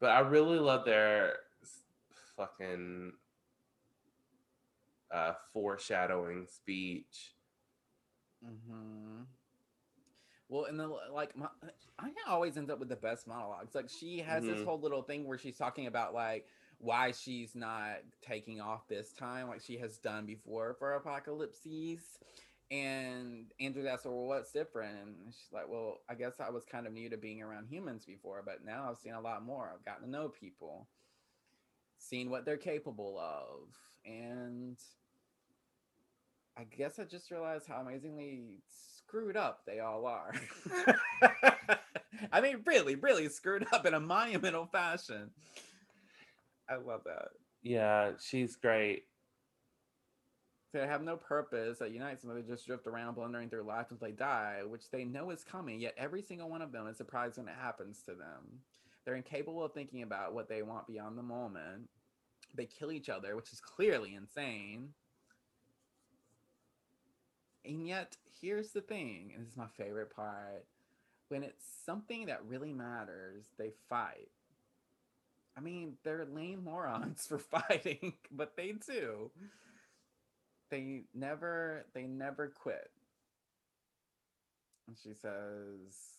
But I really love their fucking uh foreshadowing speech. Mm-hmm. Well, and then like my, Anya always ends up with the best monologues. Like she has this Mhm. whole little thing where she's talking about like why she's not taking off this time, like she has done before for apocalypses. And Andrew asks her, "Well, what's different?" And she's like, "Well, I guess I was kind of new to being around humans before, but now I've seen a lot more. I've gotten to know people, seen what they're capable of, and." I guess I just realized how amazingly screwed up they all are. I mean, really, really screwed up in a monumental fashion. I love that. Yeah, she's great. They have no purpose that unites them. They just drift around, blundering through life until they die, which they know is coming. Yet every single one of them is surprised when it happens to them. They're incapable of thinking about what they want beyond the moment. They kill each other, which is clearly insane. And yet, here's the thing, and this is my favorite part. When it's something that really matters, they fight. I mean, they're lame morons for fighting, but they do. They never they never quit. And she says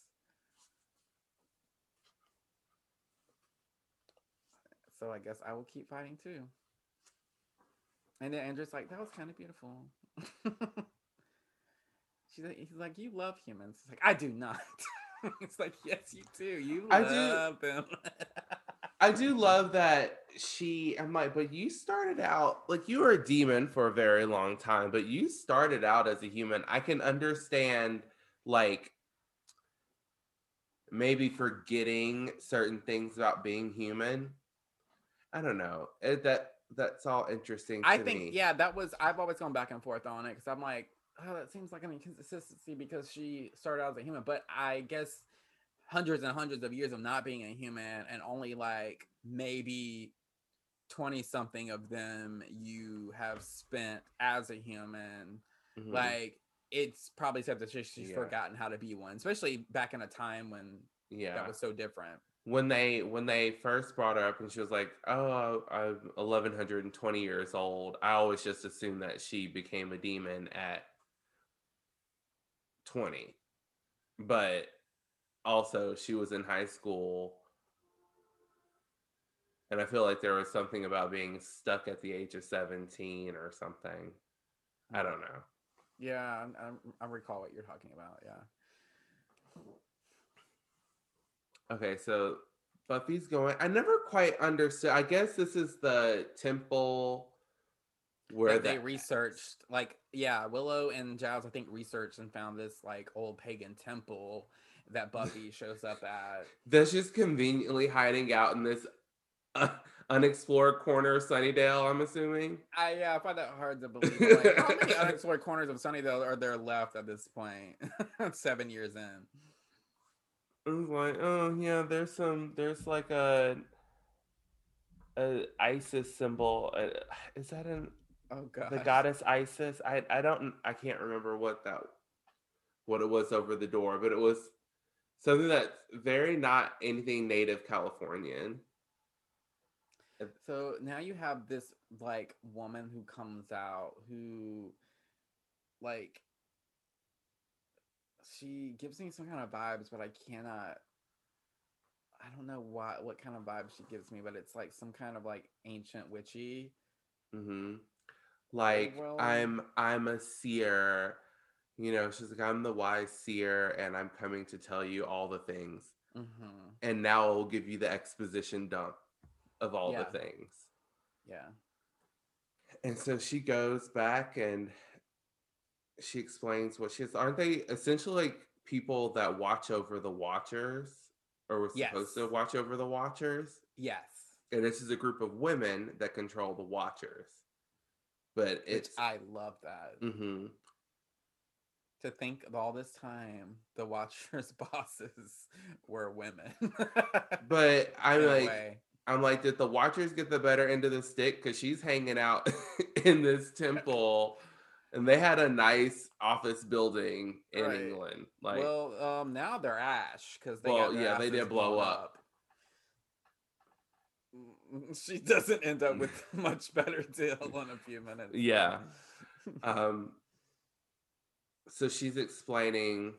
So I guess I will keep fighting too. And then Andrew's like, that was kind of beautiful. She's like, he's like, you love humans. It's like, I do not. it's like, yes, you do. You I do- love them. I do love that she. I'm like, but you started out like you were a demon for a very long time, but you started out as a human. I can understand, like, maybe forgetting certain things about being human. I don't know. It, that that's all interesting. I think, me. yeah, that was. I've always gone back and forth on it because I'm like, oh, that seems like an inconsistency because she started out as a human, but I guess hundreds and hundreds of years of not being a human and only like maybe 20 something of them you have spent as a human Mhm. like it's probably said that she's Yeah. forgotten how to be one especially back in a time when yeah. that was so different when they when they first brought her up and she was like oh i'm 1120 years old i always just assumed that she became a demon at 20 but also she was in high school and i feel like there was something about being stuck at the age of 17 or something i hmm. don't know yeah I, I recall what you're talking about yeah Okay, so Buffy's going. I never quite understood. I guess this is the temple where that they the- researched like yeah willow and giles i think researched and found this like old pagan temple that buffy shows up at that's just conveniently hiding out in this uh, unexplored corner of Sunnydale. I'm assuming. i yeah i find that hard to believe like, how many unexplored corners of sunnydale are there left at this point seven years in I was like, oh yeah, there's some. There's like a a ISIS symbol. Uh, is that an oh god the goddess Isis. I I don't I can't remember what that what it was over the door, but it was something that's very not anything native Californian. So now you have this like woman who comes out who like she gives me some kind of vibes, but I cannot I don't know what what kind of vibe she gives me, but it's like some kind of like ancient witchy. hmm Like well- I'm I'm a seer, you know. She's like I'm the wise seer, and I'm coming to tell you all the things. Mm-hmm. And now I'll give you the exposition dump of all Yeah. the things. Yeah. And so she goes back and she explains what she is. Aren't they essentially like people that watch over the watchers or were supposed to watch over the watchers? Yes. And this is a group of women that control the watchers. But Which it's I love that. hmm To think of all this time the Watchers bosses were women. but I'm like. I'm like, did the watchers get the better end of the stick? Because she's hanging out in this temple and they had a nice office building in Right. England. Like well, um, now they're ash because they Well, yeah, they did blow blown up. She doesn't end up with much better deal in a few minutes. Yeah. um so she's explaining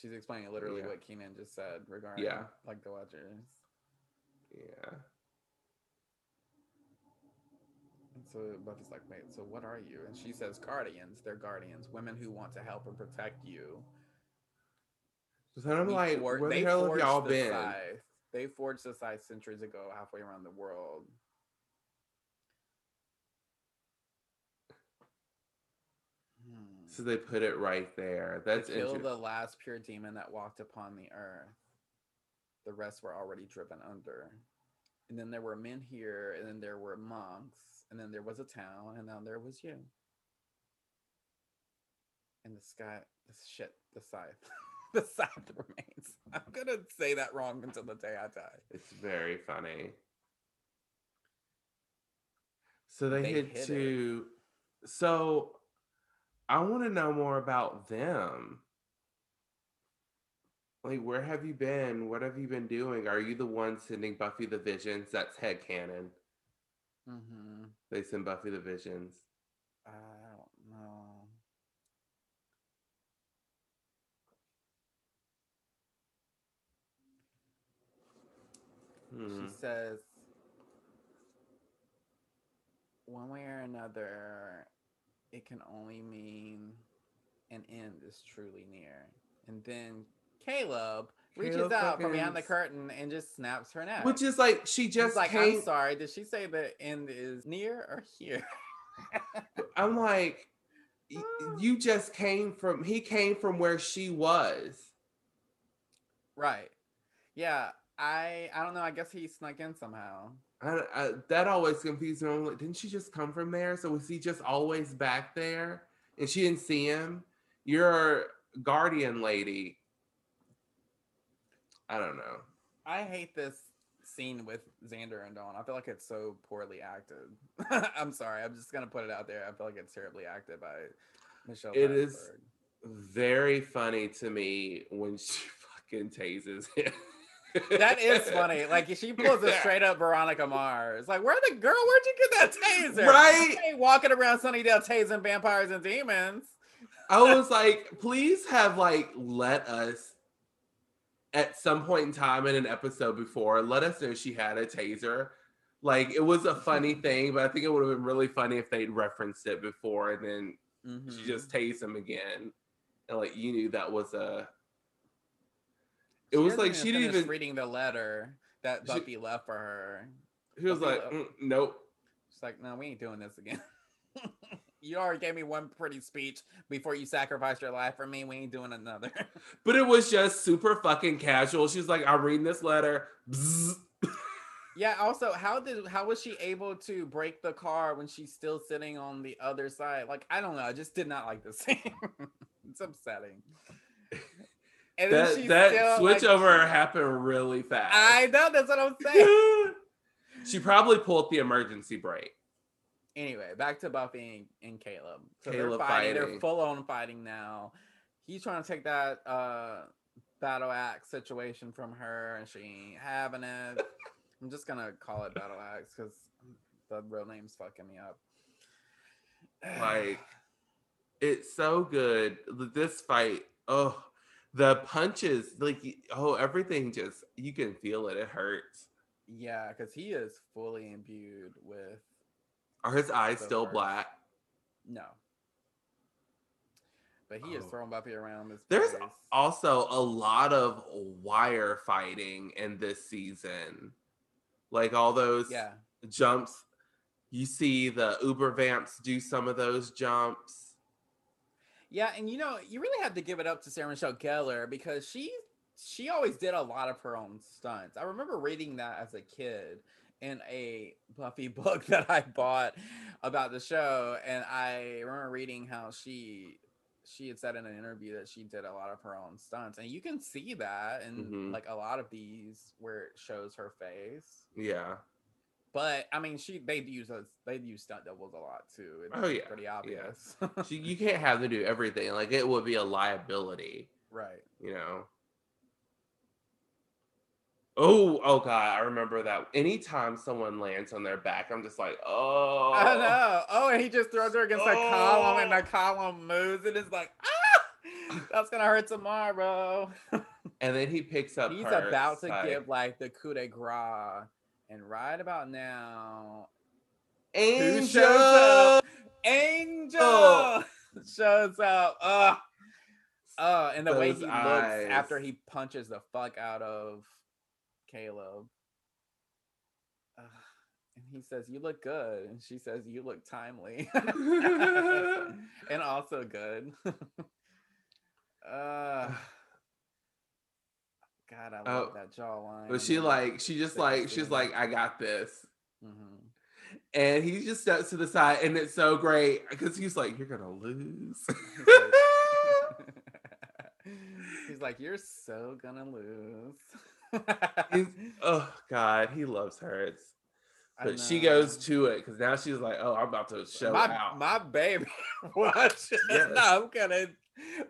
She's explaining literally Yeah. what Keenon just said regarding Yeah. like the Watchers. yeah And so Buffy's like, wait, so what are you? And she says, guardians. They're guardians, women who want to help and protect you. So then i'm We like for- where the they hell have y'all the been. They forged the scythe centuries ago, halfway around the world. Hmm. so they put it right there that's killed interesting the last pure demon that walked upon the earth. The rest were already driven under. and then there were men here, and then there were monks, and then there was a town, and now there was you. And the sky, the shit, the scythe, the scythe remains. I'm gonna say that wrong until the day I die. It's very funny. So they, They hit hit it. to. So I want to know more about them. Like, where have you been? What have you been doing? Are you the one sending Buffy the Visions? That's head canon. Mm-hmm. They send Buffy the Visions. I Hmm. She says, one way or another, it can only mean an end is truly near. And then Caleb reaches Caleb out from behind the curtain and just snaps her neck. Which is like she just like, came. I'm sorry, did she say the end is near or here? I'm like, you just came from. He came from where she was. right. Yeah, I I don't know. I guess he snuck in somehow. I, I, that always confused me. I'm like, didn't she just come from there? So was he just always back there, and she didn't see him? Your guardian lady. I don't know. I hate this scene with Xander and Dawn. I feel like it's so poorly acted. I'm sorry. I'm just gonna put it out there. I feel like it's terribly acted by Michelle. It is-. Very funny to me when she fucking tases him. That is funny. Like she pulls a straight up Veronica Mars. Like, where the girl? Where'd you get that taser? Right? Ain't walking around Sunnydale tasing vampires and demons. I was like, please have like let us at some point in time in an episode before, let us know she had a taser. Like it was a funny thing, but I think it would have been really funny if they'd referenced it before and then she Mhm. just tased him again. And like you knew that was a it She was like she didn't even reading the letter that She- Buffy left for her. he was Buffy like, "Mm, nope. She's like, no, we ain't doing this again. you already gave me one pretty speech before you sacrificed your life for me. We ain't doing another. But it was just super fucking casual. She was like, I'm reading this letter. Bzz. yeah. Also, how did how was she able to break the car when she's still sitting on the other side? Like, I don't know. I just did not like the scene. it's upsetting. And then That that still, switch like- over happened really fast. I know that's what I'm saying. she probably pulled the emergency brake. anyway, back to Buffy and, and Caleb. So Caleb they're fighting. fighting. They're full on fighting now. He's trying to take that uh battle axe situation from her, and she ain't having it. I'm just gonna call it battle axe because the real name's fucking me up. Like it's so good. This fight, oh, the punches, like oh, everything just you can feel it. It hurts. yeah, because he is fully imbued with Are his eyes still hurts. black? no. But he is Oh. throwing Buffy around this. There's place. also a lot of wire fighting in this season. Like all those yeah. jumps. You see the Uber Vamps do some of those jumps. Yeah, and you know, you really have to give it up to Sarah Michelle Gellar because she she always did a lot of her own stunts. I remember reading that as a kid in a Buffy book that I bought about the show, and I remember reading how she she had said in an interview that she did a lot of her own stunts, and you can see that in Mhm. like a lot of these where it shows her face. Yeah. But I mean, she they use those they use stunt doubles a lot too. It's Oh, yeah, pretty yeah. obvious. She, you can't have them do everything. Like it would be a liability, right. you know. Oh, oh god, I remember that. Anytime someone lands on their back, I'm just like, oh I know. Oh, and he just throws her against the column, and the Oh. column moves, and it's like, ah, that's gonna hurt tomorrow. And then he picks up. He's about to side. give like the coup de grace, and right about now, Angel. shows up? Angel Oh. shows up. Uh, uh, and the way he eyes. looks after he punches the fuck out of Caleb. And he says, "You look good," and she says, "You look timely." and also good. uh, God, I Oh, love that jawline. But she like she just like she's like. I got this. Mhm. And he just steps to the side and it's so great because he's like, You're gonna lose. He's like, you're so gonna lose. He's- oh God, he loves her. It's but she goes to it because now she's like, Oh, I'm about to show my out. my baby. Watch. Yes. No, I'm gonna.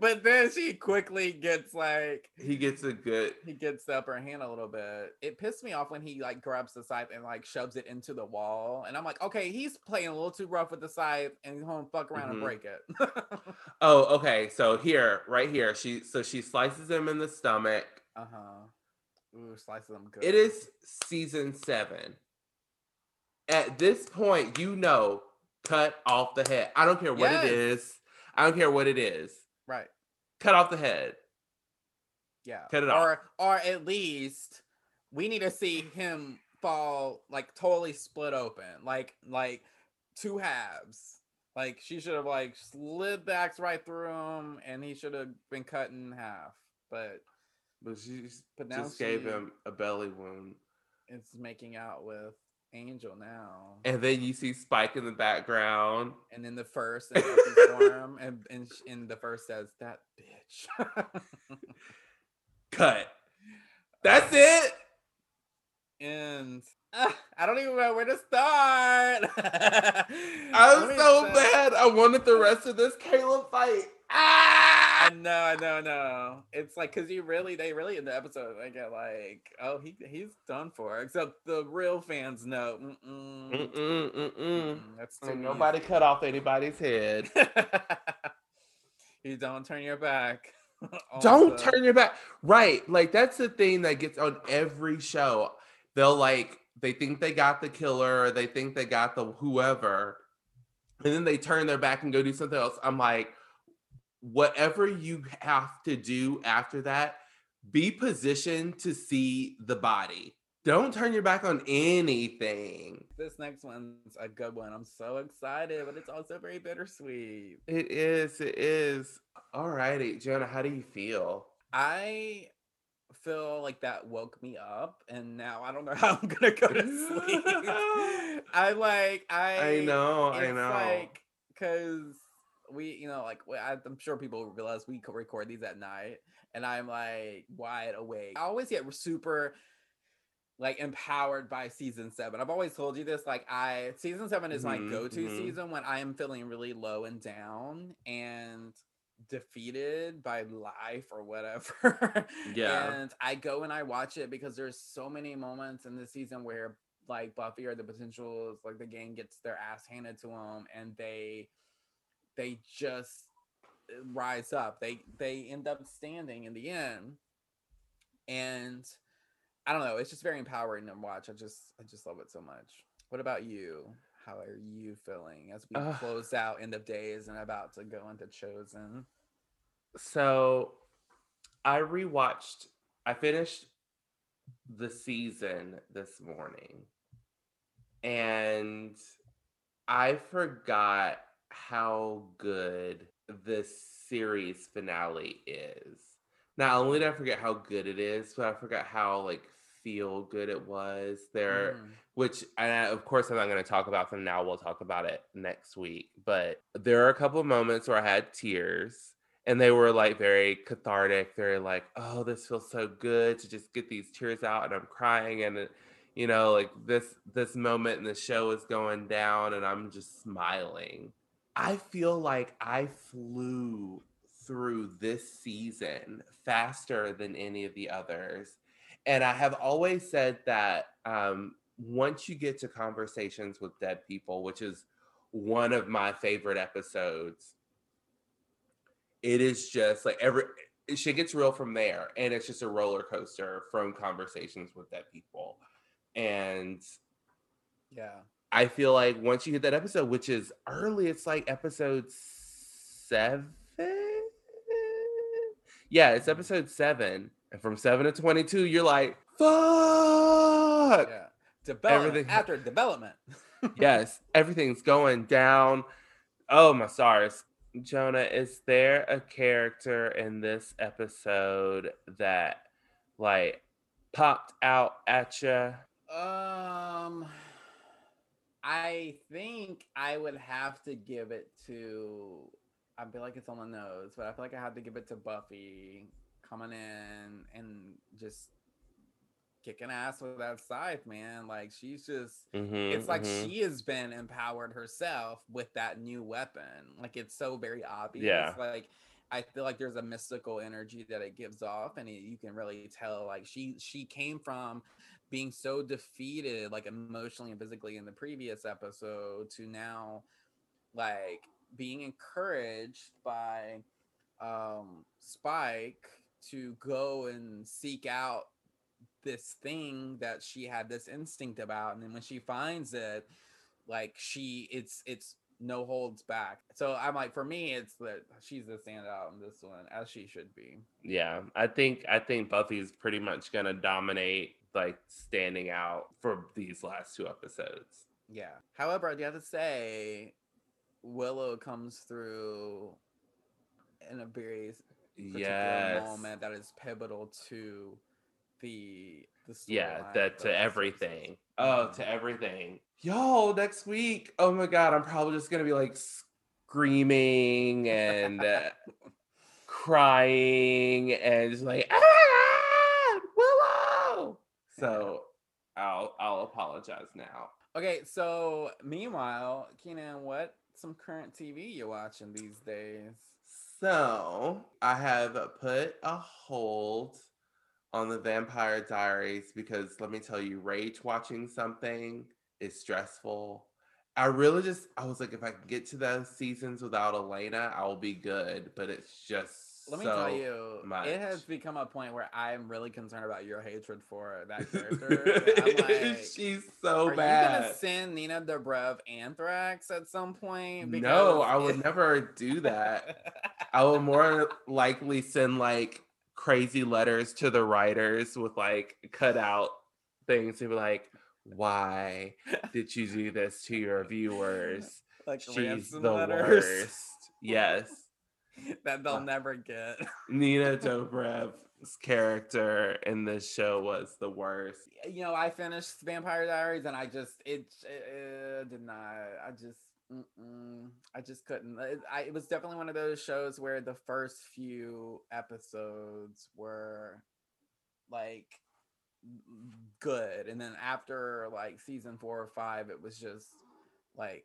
But then she quickly gets like he gets a good he gets the upper hand a little bit. It pissed me off when he like grabs the scythe and like shoves it into the wall, and I'm like, okay, he's playing a little too rough with the scythe, and he's gonna fuck around Mhm. and break it. Oh, okay. So here, right here, she so she slices him in the stomach. uh huh. Ooh, slices him good. It is season seven. At this point, you know, cut off the head. I don't care what Yes. it is. I don't care what it is. Right. Cut off the head. Yeah. Cut it off. or or at least we need to see him fall like totally split open. Like like two halves. Like she should have like slid the axe right through him and he should have been cut in half. But But she just But now gave she- him a belly wound. it's making out with Angel now. And then you see Spike in the background. And then the first in form and, and and the first says that bitch. Cut. That's it. and ah, I don't even know where to start. I'm so bad. I wanted the rest of this Caleb fight. Ah! Know, I know, I know. It's like because you really, they really in the episode, they get like, oh, he he's done for. Except the real fans know. Mm-mm, Mm-mm, mm-mm. mm-mm, that's too easy. nobody cut off anybody's head. you don't turn your back. Don't turn your back. Right. Like that's the thing that gets on every show. They'll like they think they got the killer, or they think they got the whoever, and then they turn their back and go do something else. I'm like, whatever you have to do after that, be positioned to see the body. Don't turn your back on anything. This next one's a good one. I'm so excited, but it's also very bittersweet. It is, it is. All righty. Jonah, how do you feel? I feel like that woke me up, and now I don't know how I'm gonna go to sleep. I like I. I know, I know. Like, cause we, you know, like we- I, I'm sure people realize we co- record these at night, and I'm like wide awake. I always get super like empowered by season seven. I've always told you this. Like I season seven is my Mhm, go-to mhm. season when I am feeling really low and down and defeated by life or whatever. Yeah. And I go and I watch it because there's so many moments in this season where like Buffy or the potentials, like the gang gets their ass handed to them and they they just uh, rise up. They they end up standing in the end. And I don't know, it's just very empowering to watch. I just I just love it so much. What about you? How are you feeling as we Ugh. close out end of days and about to go into chosen? So I rewatched, I finished the season this morning and I forgot how good the series finale is. Not only did I forget how good it is, but I forgot how like feel good it was. There Mm. which and I, of course I'm not going to talk about them now. We'll talk about it next week. But there are a couple of moments where I had tears and they were like very cathartic, very like, oh, this feels so good to just get these tears out and I'm crying and you know, like this this moment in the show is going down and I'm just smiling. I feel like I flew through this season faster than any of the others. And I have always said that um, once you get to conversations with dead people, which is one of my favorite episodes, it is just like every shit gets real from there. And it's just a roller coaster from conversations with dead people. And Yeah. I feel like once you hit that episode, which is early, it's like episode seven. Yeah, it's episode seven. And from seven to 22, you're like, fuck. Yeah. Development Everything- after development. yes, everything's going down. Oh, my stars. Jonah, is there a character in this episode that like popped out at you? Um, I think I would have to give it to. I feel like it's on the nose, but I feel like I have to give it to Buffy coming in and just kicking ass with that scythe, man. Like she's just. Mhm, It's like mhm. she has been empowered herself with that new weapon. Like it's so very obvious. Yeah. Like I feel like there's a mystical energy that it gives off, and it, you can really tell. Like she she came from being so defeated, like emotionally and physically, in the previous episode, to now like being encouraged by um Spike to go and seek out this thing that she had this instinct about and then when she finds it like she it's it's no holds back. So i'm like for me it's that she's the standout in this one as she should be. Yeah, I think I think Buffy's pretty much gonna dominate, like standing out for these last two episodes. yeah however i do have to say willow comes through in a very particular Yes. moment that is pivotal to the the Yeah, that to everything. episode. Oh, to everything. Y'all, next week. Oh my god, I'm probably just gonna be like screaming and uh, crying and just like ah. So I'll I'll apologize now. Okay, so meanwhile, Keenon, what some current TV you watching these days? So I have put a hold on the Vampire Diaries because let me tell you, rage watching something is stressful. I really just I was like, if I can get to those seasons without Elena, I will be good. But it's just Let me so tell you, it has become a point where I'm really concerned about your hatred for that character. I'm like, She's so are you bad. gonna send Nina Dobrev anthrax at some point? No, I would never do that. I would more likely send like crazy letters to the writers with like cut out things to be like, why did you do this to your viewers? like She's the letters worst. Yes. that they'll Uh, never get. Nina Dobrev's character in this show was the worst. you know, I finished Vampire Diaries and I just it, uh did not. I just mm-mm, I just couldn't. It, I, it was definitely one of those shows where the first few episodes were like good, and then after like season four or five, it was just like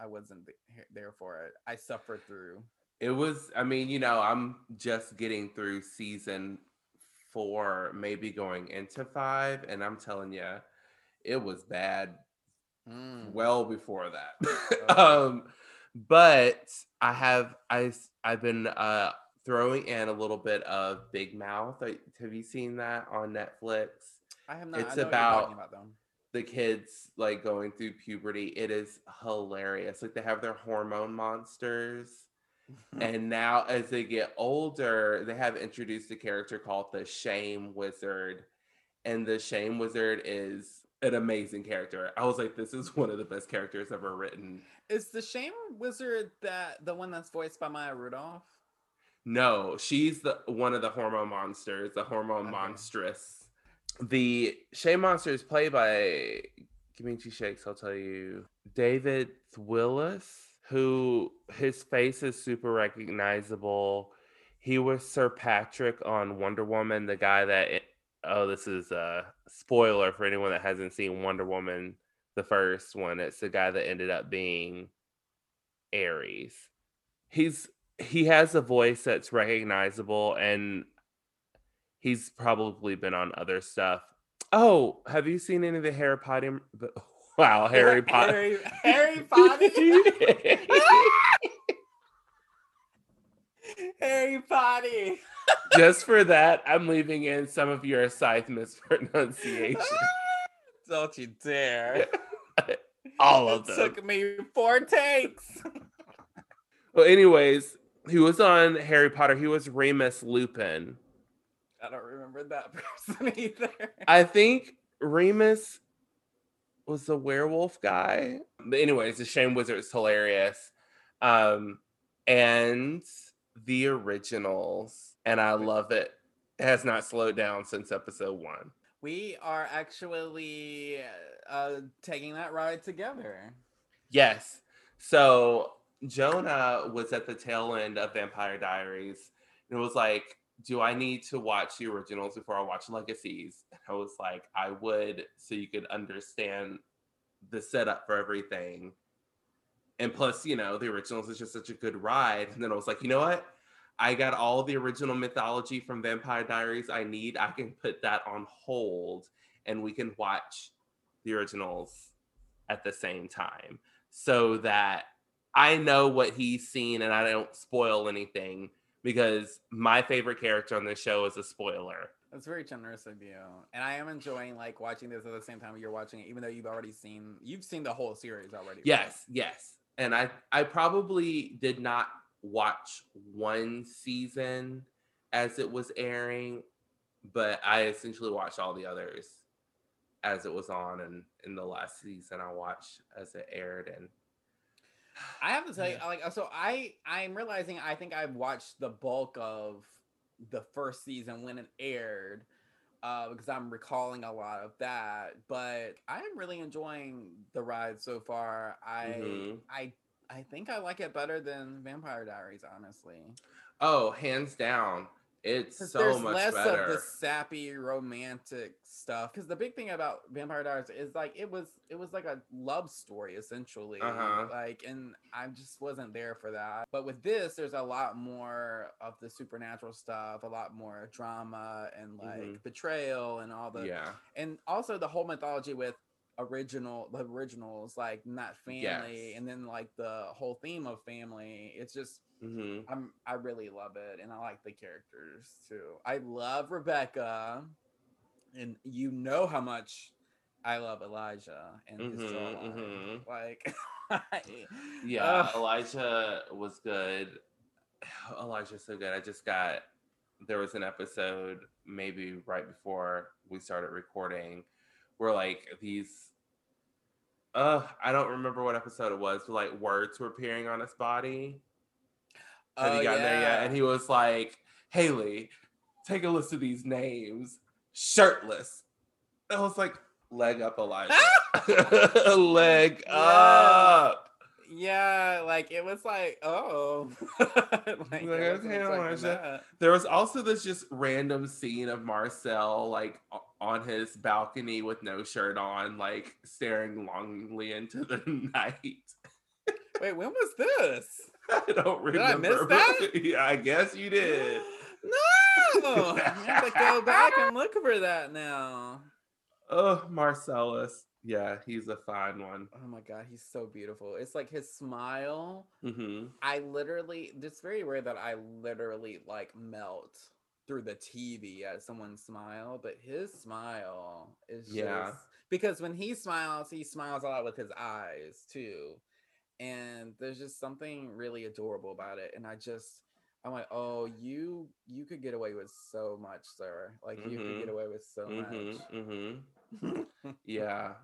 I wasn't there for it. I suffered through. It was, I mean, you know, I'm just getting through season four, maybe going into five, and I'm telling you, it was bad Mm. well before that. Okay. um, but I have I I've been uh throwing in a little bit of Big Mouth. Have you seen that on Netflix? I have not. It's I know what you're about- about them. The kids like going through puberty. It is hilarious. Like they have their hormone monsters. and now as they get older they have introduced a character called the shame wizard and the shame wizard is an amazing character i was like this is one of the best characters ever written Is the Shame Wizard that the one that's voiced by Maya Rudolph? no she's the one of the hormone monsters the hormone Okay. monstrous the shame monster is played by Kimichi Shakes, I'll tell you. David Thewlis, who his face is super recognizable. He was Sir Patrick on Wonder Woman, the guy that it- oh, this is a spoiler for anyone that hasn't seen Wonder Woman, the first one. It's the guy that ended up being Ares. He's he has a voice that's recognizable and he's probably been on other stuff. Oh, have you seen any of the Harry Potter? Wow, Harry Potter. Harry, Harry Potter. Harry Potter. Just for that, I'm leaving in some of your scythe mispronunciation. Don't you dare. All of it them. took me four takes. Well, anyways, he was on Harry Potter. He was Remus Lupin. I don't remember that person either. I think Remus was the werewolf guy. But anyways, the Shame Wizard is hilarious. Um, and the originals, and I love it. It has not slowed down since episode one. We are actually uh, taking that ride together. Yes. So Jonah was at the tail end of Vampire Diaries and it was like, do I need to watch the originals before I watch Legacies? And I was like, I would, so you could understand the setup for everything. And plus, you know, the originals is just such a good ride. And then I was like, you know what? I got all the original mythology from Vampire Diaries I need. I can put that on hold and we can watch the originals at the same time so that I know what he's seen and I don't spoil anything because my favorite character on this show is a spoiler. That's very generous of you. And I am enjoying like watching this at the same time you're watching it, even though you've already seen you've seen the whole series already. Yes, right? yes. And I I probably did not watch one season as it was airing, but I essentially watched all the others as it was on and in the last season I watched as it aired and I have to tell you, like, so I I'm realizing I think I've watched the bulk of the first season when it aired, uh, because I'm recalling a lot of that. But I'm really enjoying the ride so far. I Mhm. I I think I like it better than Vampire Diaries, honestly. oh, hands down, it's so there's much less better. of the sappy romantic stuff. Because the big thing about Vampire Diaries is like it was it was like a love story essentially. Uh-huh. Like, and I just wasn't there for that. But with this, there's a lot more of the supernatural stuff, a lot more drama and like Mhm. betrayal and all the yeah. and also the whole mythology with original the originals like not family Yes. and then like the whole theme of family it's just hmm I'm I really love it and I like the characters too. I love Rebekah and you know how much I love Elijah and his Mhm, storyline. mhm. Like Yeah, Ugh. Elijah was good. Elijah's so good. I just got there was an episode maybe right before we started recording where like these uh I don't remember what episode it was, but like words were appearing on his body. Have Oh, you gotten there yet? And he was like, Hayley, take a list of these names. Shirtless. I was like, leg up Elijah. leg Yeah. up. yeah, like it was like, oh like, Like, okay, expecting There was also this just random scene of Marcel like on his balcony with no shirt on, like staring longingly into the night. Wait, when was this? I don't Did I remember. miss that? yeah, I guess you did. no, I have to go back and look for that now. Oh, Marcellus. Yeah, he's a fine one. Oh my god, he's so beautiful. It's like his smile. hmm I literally, it's very rare that I literally like melt through the TV at someone's smile, but his smile is Yeah. just because when he smiles, he smiles a lot with his eyes too. And there's just something really adorable about it. And I just, I'm like, oh, you you could get away with so much, sir. Like you could get Mhm. away with so hmm much. hmm Yeah.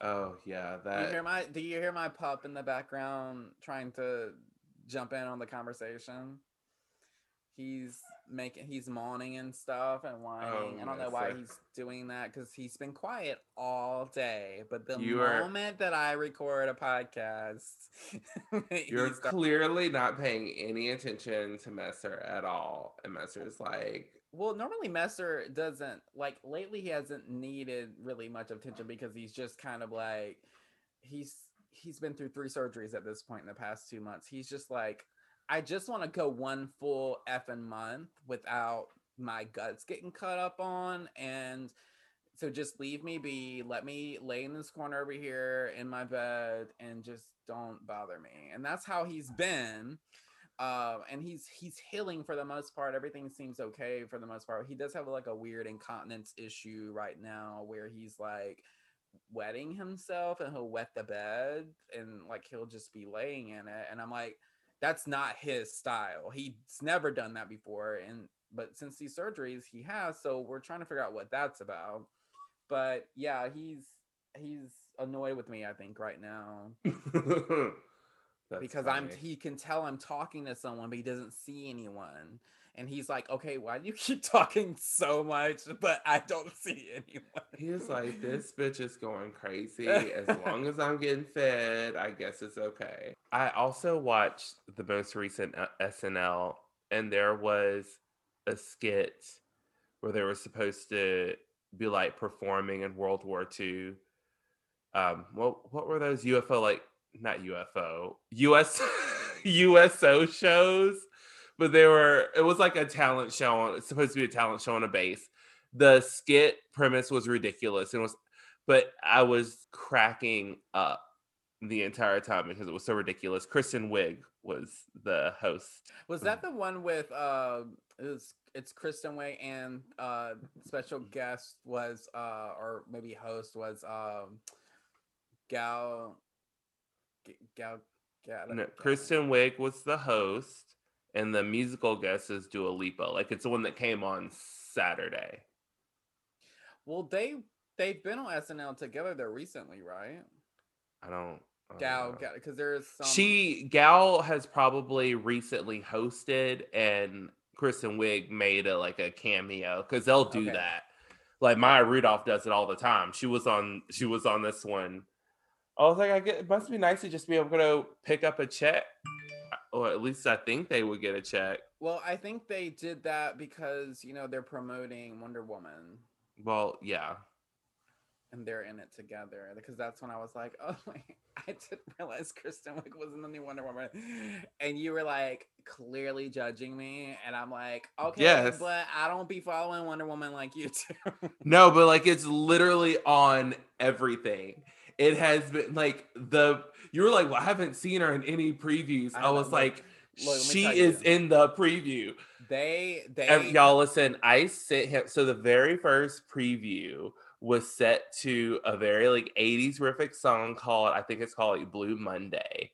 Oh, yeah. Do you hear That. my do you hear my pup in the background trying to jump in on the conversation? He's making he's moaning and stuff and whining. Oh, I don't know why Melissa. he's doing that because he's been quiet all day. But the You are- moment that I record a podcast, You're clearly not paying any attention to Messer at all. And Messer's like, well, normally Messer doesn't like lately. He hasn't needed really much attention because he's just kind of like he's he's been through three surgeries at this point in the past two months. He's just like, I just want to go one full effing month without my guts getting cut up on, and so just leave me be. Let me lay in this corner over here in my bed and just don't bother me. And that's how he's been uh, and he's he's healing for the most part. Everything seems okay for the most part. He does have like a weird incontinence issue right now where he's like wetting himself and he'll wet the bed and like he'll just be laying in it. And I'm like, that's not his style. He's never done that before. And but since these surgeries, he has. So we're trying to figure out what that's about. But yeah, he's he's annoyed with me. I think right now because I'm he can tell I'm talking to someone, but he doesn't see anyone. And he's like, okay, why do you keep talking so much? But I don't see anyone. He's like, this bitch is going crazy. As long as I'm getting fed, I guess it's okay. I also watched the most recent uh, SNL, and there was a skit where they were supposed to be like performing in World War II. Um, what what were those UFO like? Not UFO, US USO shows, but they were. It was like a talent show. On, it's supposed to be a talent show on a base. The skit premise was ridiculous and was, but I was cracking up the entire time because it was so ridiculous. Kristen Wiig was the host. Was that the one with uh it was it's Kristen Wiig and uh special guest was uh or maybe host was um Gal Gal Gal No, Kristen Wiig was the host, and the musical guest is Dua Lipa. Like it's the one that came on Saturday. Well, they they've been on SNL together there recently, right? I don't. I don't Gal, uh, know. Gal, because there's some. She Gal has probably recently hosted, and Kristen Wiig made a like a cameo because they'll do Okay. that. Like Maya Rudolph does it all the time. She was on. She was on this one. I was like, I get. It must be nice to just be able to pick up a check, or at least I think they would get a check. Well, I think they did that because you know they're promoting Wonder Woman Well, yeah. And they're in it together. Because that's when I was like, oh my, I didn't realize Kristen Wiig was in the new Wonder Woman, and you were like clearly judging me, and I'm like, okay, Yes. but I don't be following Wonder Woman like you do. No, but like it's literally on everything. It has been like the you were like, well, I haven't seen her in any previews. I I, was like, look, she is you. in the preview. they they y'all listen, I sent him so the very first preview was set to a very like 80s rific song called I think it's called like Blue Monday.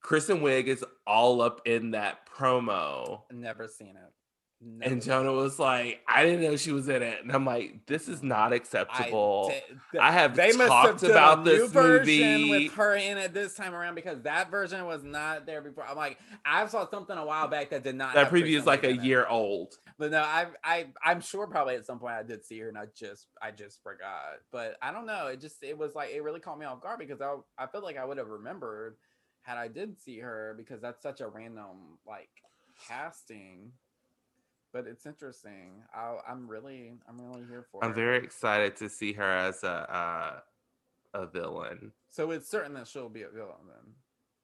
Kristen Wiig is all up in that promo. never seen it. Never And Jonah was like, I didn't know she was in it. And I'm like, this is not acceptable. I, did- I have they talked have about this movie. with her in it this time around because that version was not there before. I'm like, I saw something a while back that did not. that preview is like a in it. year old. But no, I I I'm sure probably at some point I did see her and I just I just forgot. But I don't know. It just it was like it really caught me off guard because I I feel like I would have remembered had I did see her because that's such a random like casting. But it's interesting. I, I'm really I'm really here for I'm it. very excited to see her as a uh, a villain. So it's certain that she'll be a villain then.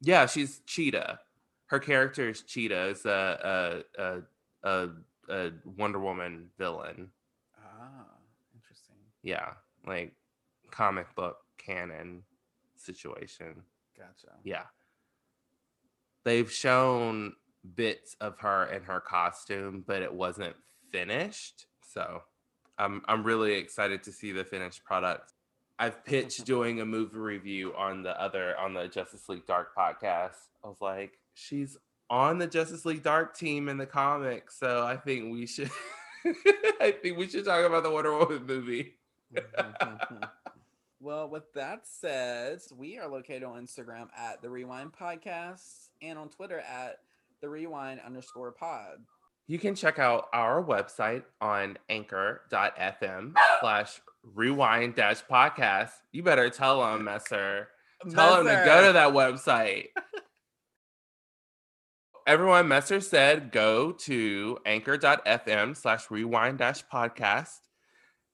Yeah, she's Cheetah. Her character is Cheetah. Is a a a, a, a Wonder Woman villain. Ah, interesting. Yeah, like comic book canon situation. Gotcha. Yeah. They've shown bits of her in her costume, but it wasn't finished. So I'm I'm really excited to see the finished product. I've pitched doing a movie review on the other on the Justice League Dark podcast. I was like, she's on the Justice League Dark team in the comics, so I think we should I think we should talk about the Wonder Woman movie. well, with that said, we are located on Instagram at the Rewind Podcast and on Twitter at the Rewind underscore Pod. You can check out our website on anchor.fm slash rewind dash podcast. You better tell them, Messer. Tell them to go to that website. Everyone, Messer said go to anchor.fm slash rewind dash podcast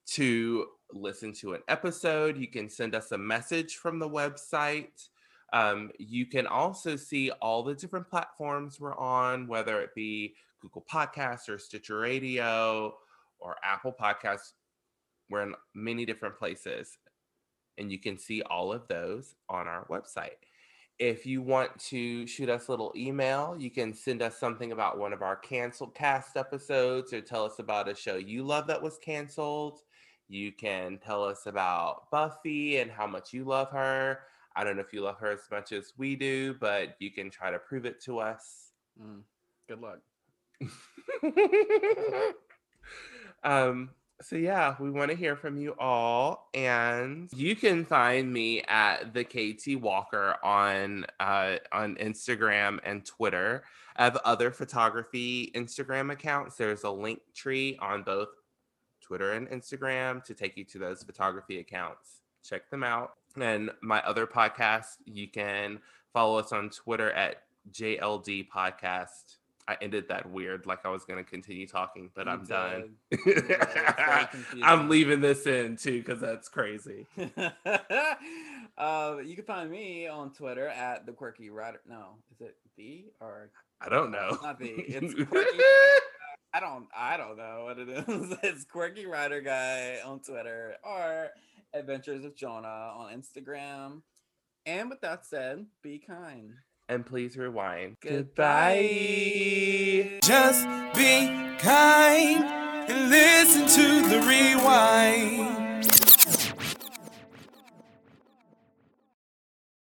to listen to an episode. You can send us a message from the website. Um, you can also see all the different platforms we're on, whether it be Google Podcasts or Stitcher Radio or Apple Podcasts. We're in many different places, and you can see all of those on our website. If you want to shoot us a little email, you can send us something about one of our canceled cast episodes or tell us about a show you love that was canceled. You can tell us about Buffy and how much you love her. I don't know if you love her as much as we do, but you can try to prove it to us. Mm, good luck. um, So yeah, we want to hear from you all, and you can find me at the KT Walker on uh, on Instagram and Twitter. I have other photography Instagram accounts. There's a link tree on both Twitter and Instagram to take you to those photography accounts. Check them out. And my other podcast, you can follow us on Twitter at JLD Podcast. I ended that weird, like I was going to continue talking, but You I'm done. did. It's very confusing. I'm leaving this in too because that's crazy. uh, you can find me on Twitter at the quirky writer. No, is it the or I don't know. Not the. It's quirky. I don't. I don't know what it is. It's quirky writer guy on Twitter or Adventures of Jonah on Instagram. And with that said, be kind. and please rewind. Goodbye. Just be kind and listen to the rewind.